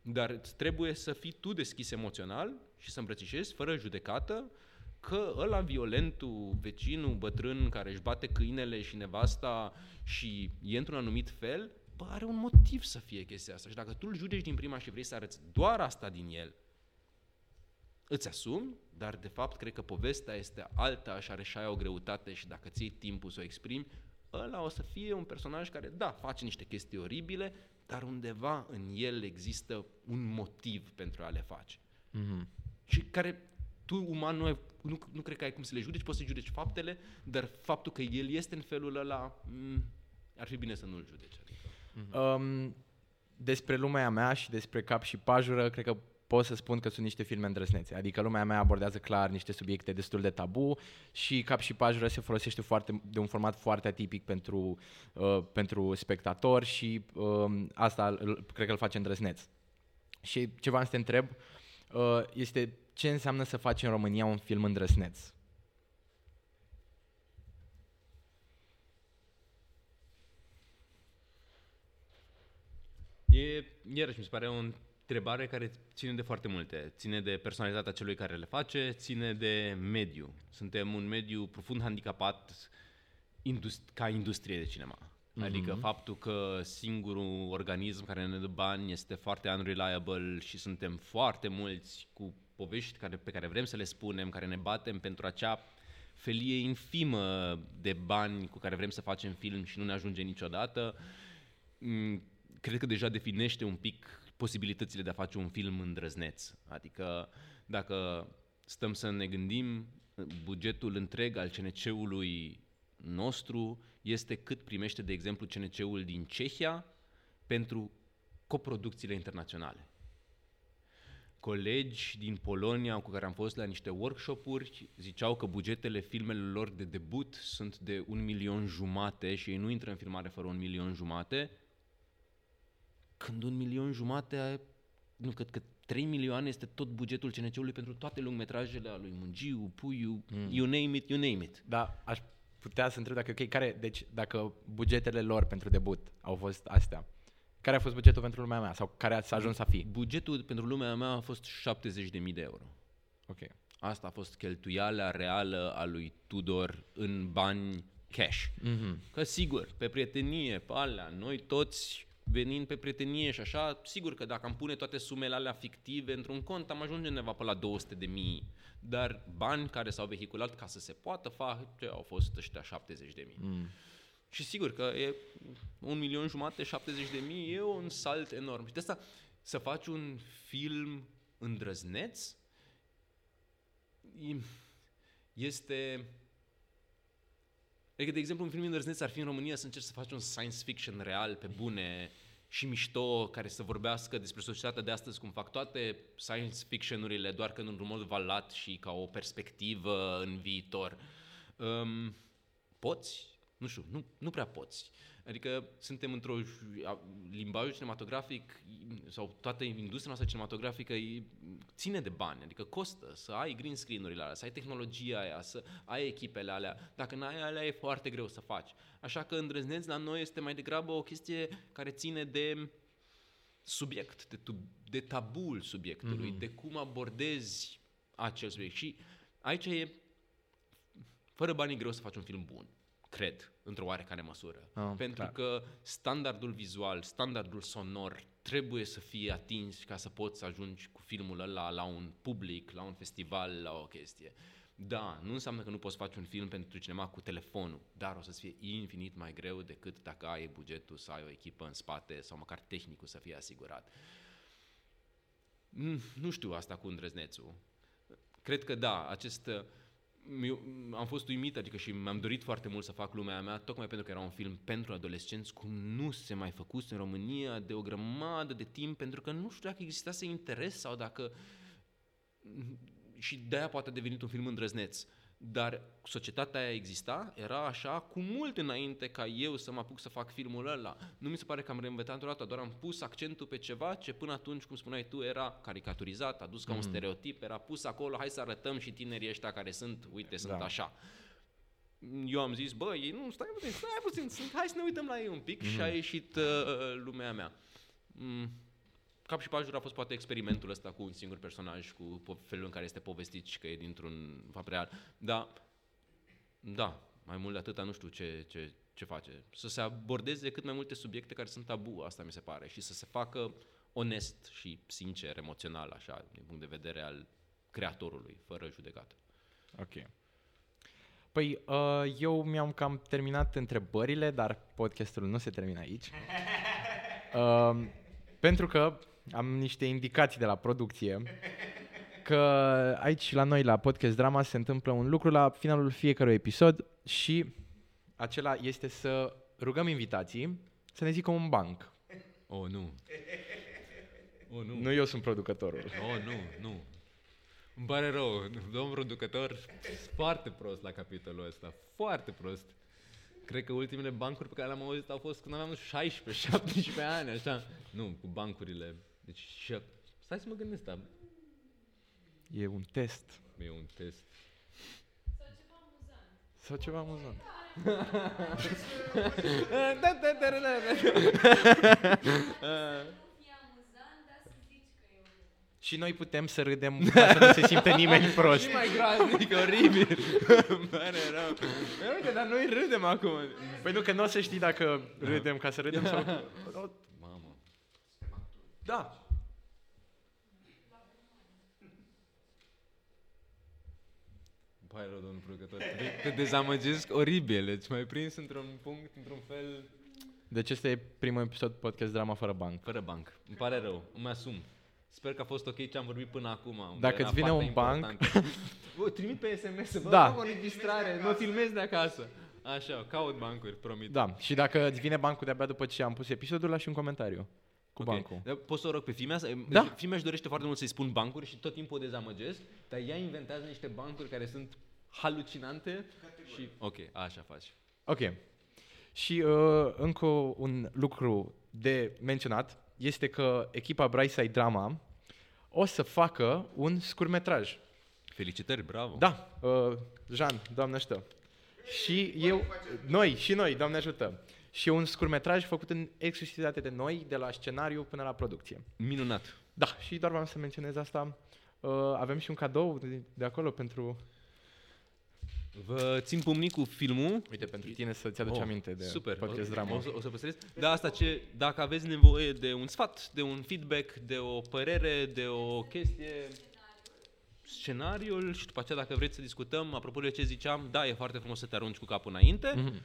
S2: Dar trebuie să fii tu deschis emoțional și să îmbrățișezi fără judecată că ăla violentul, vecinul, bătrân care își bate câinele și nevasta și e într-un anumit fel, bă, are un motiv să fie chestia asta. Și dacă tu îl judeci din prima și vrei să arăți doar asta din el, îți asumi, dar de fapt cred că povestea este alta și are și aia o greutate și dacă ți timpul să o exprimi, ăla o să fie un personaj care, da, face niște chestii oribile, dar undeva în el există un motiv pentru a le face.
S1: Mhm.
S2: Și care tu, uman, nu, ai, nu, nu cred că ai cum să le judeci, poți să judeci faptele, dar faptul că el este în felul ăla, m- ar fi bine să nu-l judeci. Adică.
S1: Um, despre lumea mea și despre cap și pajură, cred că pot să spun că sunt niște filme îndrăznețe. Adică lumea mea abordează clar niște subiecte destul de tabu și cap și pajură se folosește foarte, de un format foarte atipic pentru, uh, pentru spectator și uh, asta îl- cred că îl face îndrăzneț. Și ce vreau să te întreb uh, este ce înseamnă să faci în România un film îndrăzneț?
S2: E, iarăși, mi se pare o întrebare care ține de foarte multe. Ține de personalitatea celui care le face, ține de mediu. Suntem un mediu profund handicapat indust- ca industrie de cinema. Adică faptul că singurul organism care ne dă bani este foarte unreliable și suntem foarte mulți cu povești care, pe care vrem să le spunem, care ne batem pentru acea felie infimă de bani cu care vrem să facem film și nu ne ajunge niciodată, mm, cred că deja definește un pic posibilitățile de a face un film îndrăzneț. Adică dacă stăm să ne gândim, bugetul întreg al CNC-ului nostru este cât primește, de exemplu, CNC-ul din Cehia pentru coproducțiile internaționale. Colegi din Polonia cu care am fost la niște workshop-uri ziceau că bugetele filmelor lor de debut sunt de un milion jumate și ei nu intră în filmare fără un milion jumate, când un milion jumate, nu, cred că 3 milioane este tot bugetul CNC-ului pentru toate lungmetrajele a lui Mungiu, Puiu, mm. you name it, you name it.
S1: Da, aș putea să întreb dacă, ok, care, deci dacă bugetele lor pentru debut au fost astea, care a fost bugetul pentru lumea mea sau care s-a ajuns să fi?
S2: Bugetul pentru lumea mea a fost 70.000 de euro.
S1: Ok.
S2: Asta a fost cheltuiala reală a lui Tudor în bani cash.
S1: Mhm.
S2: Că sigur, pe prietenie, pe alea, noi toți venind pe prietenie și așa, sigur că dacă am pune toate sumele alea fictive într-un cont, am ajunge undeva pe la 200 de mii. Dar bani care s-au vehiculat ca să se poată face au fost ăștia 70 de mii.
S1: Mm.
S2: Și sigur că e un milion jumate, 70 de mii, e un salt enorm. Și de asta să faci un film îndrăzneț e- este... Adică, de exemplu, un film îndrăzneț ar fi în România să încerci să faci un science fiction real, pe bune și mișto, care să vorbească despre societatea de astăzi, cum fac toate science fiction-urile, doar că într-un mod valat și ca o perspectivă în viitor. Um, poți? Nu știu, nu, nu prea poți. Adică suntem într-o ju- a- limbajul cinematografic sau toată industria noastră cinematografică e- ține de bani, adică costă să ai green screen-urile alea, să ai tehnologia aia, să ai echipele alea. Dacă n-ai alea e foarte greu să faci. Așa că îndrăzneți la noi este mai degrabă o chestie care ține de subiect, de, tu, de tabul subiectului, mm-hmm. de cum abordezi acel subiect. Și aici e, fără bani e greu să faci un film bun, cred, într-o oarecare măsură.
S1: Ah,
S2: Pentru
S1: clar.
S2: că standardul vizual, standardul sonor trebuie să fie atins ca să poți să ajungi cu filmul ăla la un public, la un festival, la o chestie. Da, nu înseamnă că nu poți face un film pentru cinema cu telefonul, dar o să-ți fie infinit mai greu decât dacă ai bugetul să ai o echipă în spate sau măcar tehnicul să fie asigurat. Mm, Nu știu asta cu îndrăznețul. Cred că da, acest... uh, Eu am fost uimit, adică și mi-am dorit foarte mult să fac lumea mea, tocmai pentru că era un film pentru adolescenți, cum nu se mai făcuse în România de o grămadă de timp, pentru că nu știu dacă existase interes sau dacă... Și de-aia poate a devenit un film îndrăzneț. Dar societatea aia exista, era așa, cu mult înainte ca eu să mă apuc să fac filmul ăla. Nu mi se pare că am reinventat într-o dată, doar am pus accentul pe ceva ce până atunci, cum spuneai tu, era caricaturizat, adus ca un stereotip, era pus acolo, hai să arătăm și tinerii ăștia care sunt, uite, sunt
S1: Da.
S2: așa. Eu am zis, bă, ei nu, stai puțin, stai puțin, sunt- hai să ne uităm la ei un pic și a ieșit uh, lumea mea. Mm, cap și pajură a fost poate experimentul ăsta cu un singur personaj, cu po- felul în care este povestit și că e dintr-un fapt real. Dar, da, mai mult de atâta nu știu ce, ce, ce face. Să se abordeze cât mai multe subiecte care sunt tabu, asta mi se pare, și să se facă onest și sincer, emoțional, așa, din punct de vedere al creatorului, fără judecată.
S1: Ok. Păi, uh, eu mi-am cam terminat întrebările, dar podcastul nu se termină aici. Uh, pentru că am niște indicații de la producție că aici la noi la Podcast Drama se întâmplă un lucru la finalul fiecărui episod și acela este să rugăm invitații să ne zică un banc.
S2: Oh, nu. Oh, nu.
S1: Nu eu sunt producătorul.
S2: Oh, nu, nu. Îmi pare rău, domn producător, foarte prost la capitolul ăsta, foarte prost. Cred că ultimele bancuri pe care le-am auzit au fost când aveam 16-17 ani, așa. Nu, cu bancurile. Deci, și... stai să mă gândesc, da.
S1: E un test.
S2: E un test.
S1: Sau ceva amuzant.
S2: da, da, da, da, da.
S3: fie amuzant, dar să zici că e o...
S1: Și noi putem să râdem ca să nu se simtă nimeni prost.
S2: Și mai groaznic, oribil. Îmi pare rău. Uite, dar noi râdem acum.
S1: Păi nu, că nu o să știi dacă râdem ca să râdem sau...
S2: Mamă.
S1: Da.
S2: Îmi pare rău, domnul producător. Te, te dezamăgesc oribil. Deci m-ai prins într-un punct, într-un fel...
S1: Deci este e primul episod podcast drama fără banc.
S2: Fără banc. Îmi pare rău. Îmi asum. Sper că a fost ok ce am vorbit până acum. unde
S1: Dacă
S2: era
S1: îți vine
S2: fapte
S1: un banc-
S2: importante. Bă, trimit pe SMS, bă,
S1: Da.
S2: da. o înregistrare, mă filmez de acasă. Așa, caut bancuri, promit.
S1: Da, și dacă îți vine bancul de-abia după ce am pus episodul, lași un comentariu cu
S2: Ok.
S1: bancul.
S2: Dar Poți să o rog pe fimea? să-
S1: Da.
S2: Deci, Fimea își dorește foarte mult să-i spun bancuri și tot timpul o dezamăgesc, dar ea inventează niște bancuri care sunt halucinante și... Ok, așa faci.
S1: Ok. Și uh, încă un lucru de menționat este că echipa Brightside Drama o să facă un scurmetraj.
S2: Felicitări, bravo.
S1: Da, uh, Jean, Doamne ajută. Și eu, noi, și noi, Doamne ajută. Și e un scurmetraj făcut în exclusivitate de noi, de la scenariu până la producție.
S2: Minunat.
S1: Da, și doar vreau să menționez asta. Uh, avem și un cadou de, de acolo pentru,
S2: Vă țin pumnii cu filmul.
S1: uite, pentru tine să-ți aduci
S2: Oh,
S1: aminte de
S2: super.
S1: podcast
S2: o,
S1: drama.
S2: O, să, o să păstrez. Da, asta ce, dacă aveți nevoie de un sfat, de un feedback, de o părere, de o chestie, scenariul și după aceea dacă vreți să discutăm, apropo de ce ziceam, da, e foarte frumos să te arunci cu capul înainte.
S1: Mhm.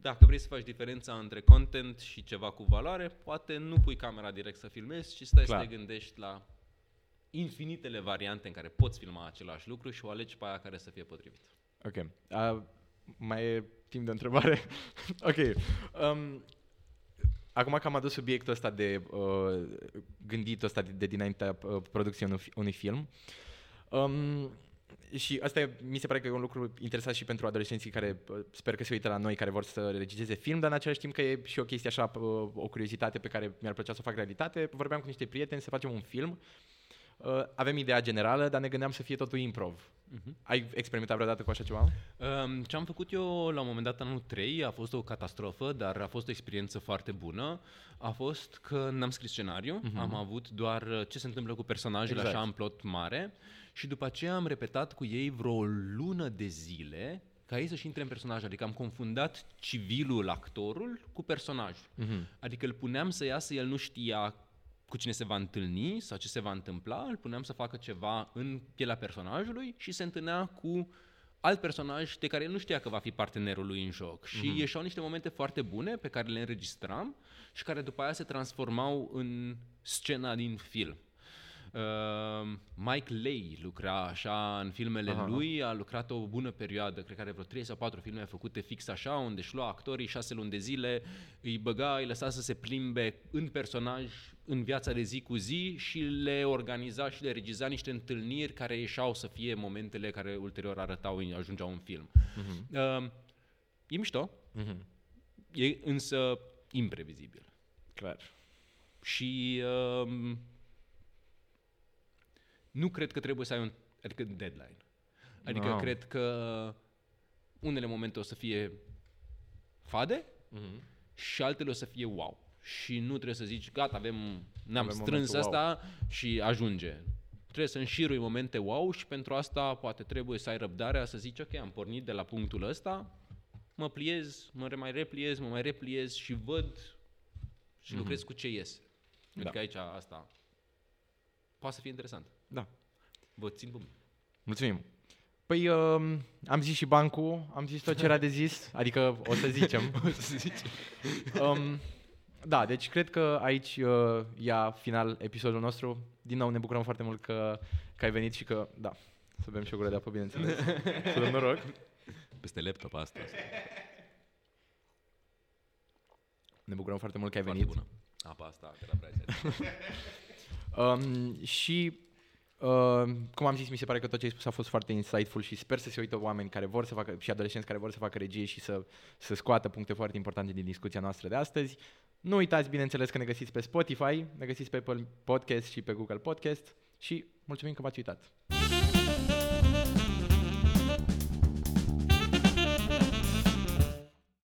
S2: Dacă vrei să faci diferența între content și ceva cu valoare, poate nu pui camera direct să filmezi, ci stai
S1: Clar.
S2: să te gândești la infinitele variante în care poți filma același lucru și o alegi pe aia care să fie potrivit.
S1: Ok. Uh, mai e timp de întrebare? ok. Um, acum că am adus subiectul ăsta de uh, gândit ăsta de, de dinaintea uh, producției unui, fi- unui film, um, și asta e, mi se pare că e un lucru interesant și pentru adolescenții care uh, sper că se uită la noi, care vor să regizeze film, dar în același timp că e și o chestie așa, uh, o curiozitate pe care mi-ar plăcea să o fac realitate. Vorbeam cu niște prieteni să facem un film. Uh, avem ideea generală, dar ne gândeam să fie totul improv.
S2: Mhm.
S1: Ai experimentat vreodată cu așa ceva?
S2: Um, ce am făcut eu la un moment dat anul 3 a fost o catastrofă, dar a fost o experiență foarte bună. A fost că n-am scris scenariu, uh-huh. am avut doar uh, ce se întâmplă cu personajele
S1: Exact.
S2: așa în plot mare și după aceea am repetat cu ei vreo lună de zile ca ei să-și intre în personaj, adică am confundat civilul, actorul, cu personajul.
S1: Mhm.
S2: Adică îl puneam să iasă, el nu știa cu cine se va întâlni sau ce se va întâmpla, îl puneam să facă ceva în pielea personajului și se întâlnea cu alt personaj de care el nu știa că va fi partenerul lui în joc. Și
S1: Mhm.
S2: ieșeau niște momente foarte bune pe care le înregistram și care după aia se transformau în scena din film. Uh, Mike Leigh lucra așa în filmele
S1: Aha.
S2: lui, a lucrat o bună perioadă, cred că are vreo 3 sau 4 filme făcute fix așa, unde își lua actorii 6 luni de zile, îi băga, îi lăsa să se plimbe în personaj, în viața de zi cu zi și le organiza și le regiza niște întâlniri care ieșeau să fie momentele care ulterior arătau, ajungeau în film.
S1: Mhm.
S2: Uh, e mișto,
S1: Mhm.
S2: e însă imprevizibil.
S1: Clar.
S2: Și um, nu cred că trebuie să ai un adică deadline. Adică
S1: No.
S2: cred că unele momente o să fie fade
S1: Mhm.
S2: și altele o să fie wow. și nu trebuie să zici, gata, avem, ne-am
S1: Avem
S2: strâns
S1: momentul wow.
S2: asta și ajunge. Trebuie să înșirui momente wow și pentru asta poate trebuie să ai răbdarea să zici, ok, am pornit de la punctul ăsta, mă pliez, mă re- mai repliez, mă mai repliez și văd și
S1: Mhm.
S2: lucrez cu ce ies. Adică
S1: Da.
S2: aici asta poate să fie interesant.
S1: Da.
S2: Vă țin pumni.
S1: Mulțumim. Păi um, am zis și bancul, am zis tot ce era de zis, adică o să zicem. o să zicem. Um, da, deci cred că aici uh, ia final episodul nostru. Din nou ne bucurăm foarte mult că, că ai venit și că, da, să bem și o gură de apă, bineînțeles. să dăm noroc.
S2: Peste laptop asta.
S1: Ne bucurăm foarte mult că ai
S2: Foarte
S1: venit.
S2: bună. Apa asta, de la Braise.
S1: Um, și uh, cum am zis, mi se pare că tot ce ai spus a fost foarte insightful și sper să se uită oameni care vor să facă și adolescenți care vor să facă regie și să, să scoată puncte foarte importante din discuția noastră de astăzi. Nu uitați, bineînțeles, că ne găsiți pe Spotify, ne găsiți pe Apple Podcast și pe Google Podcast și mulțumim că v-ați uitat.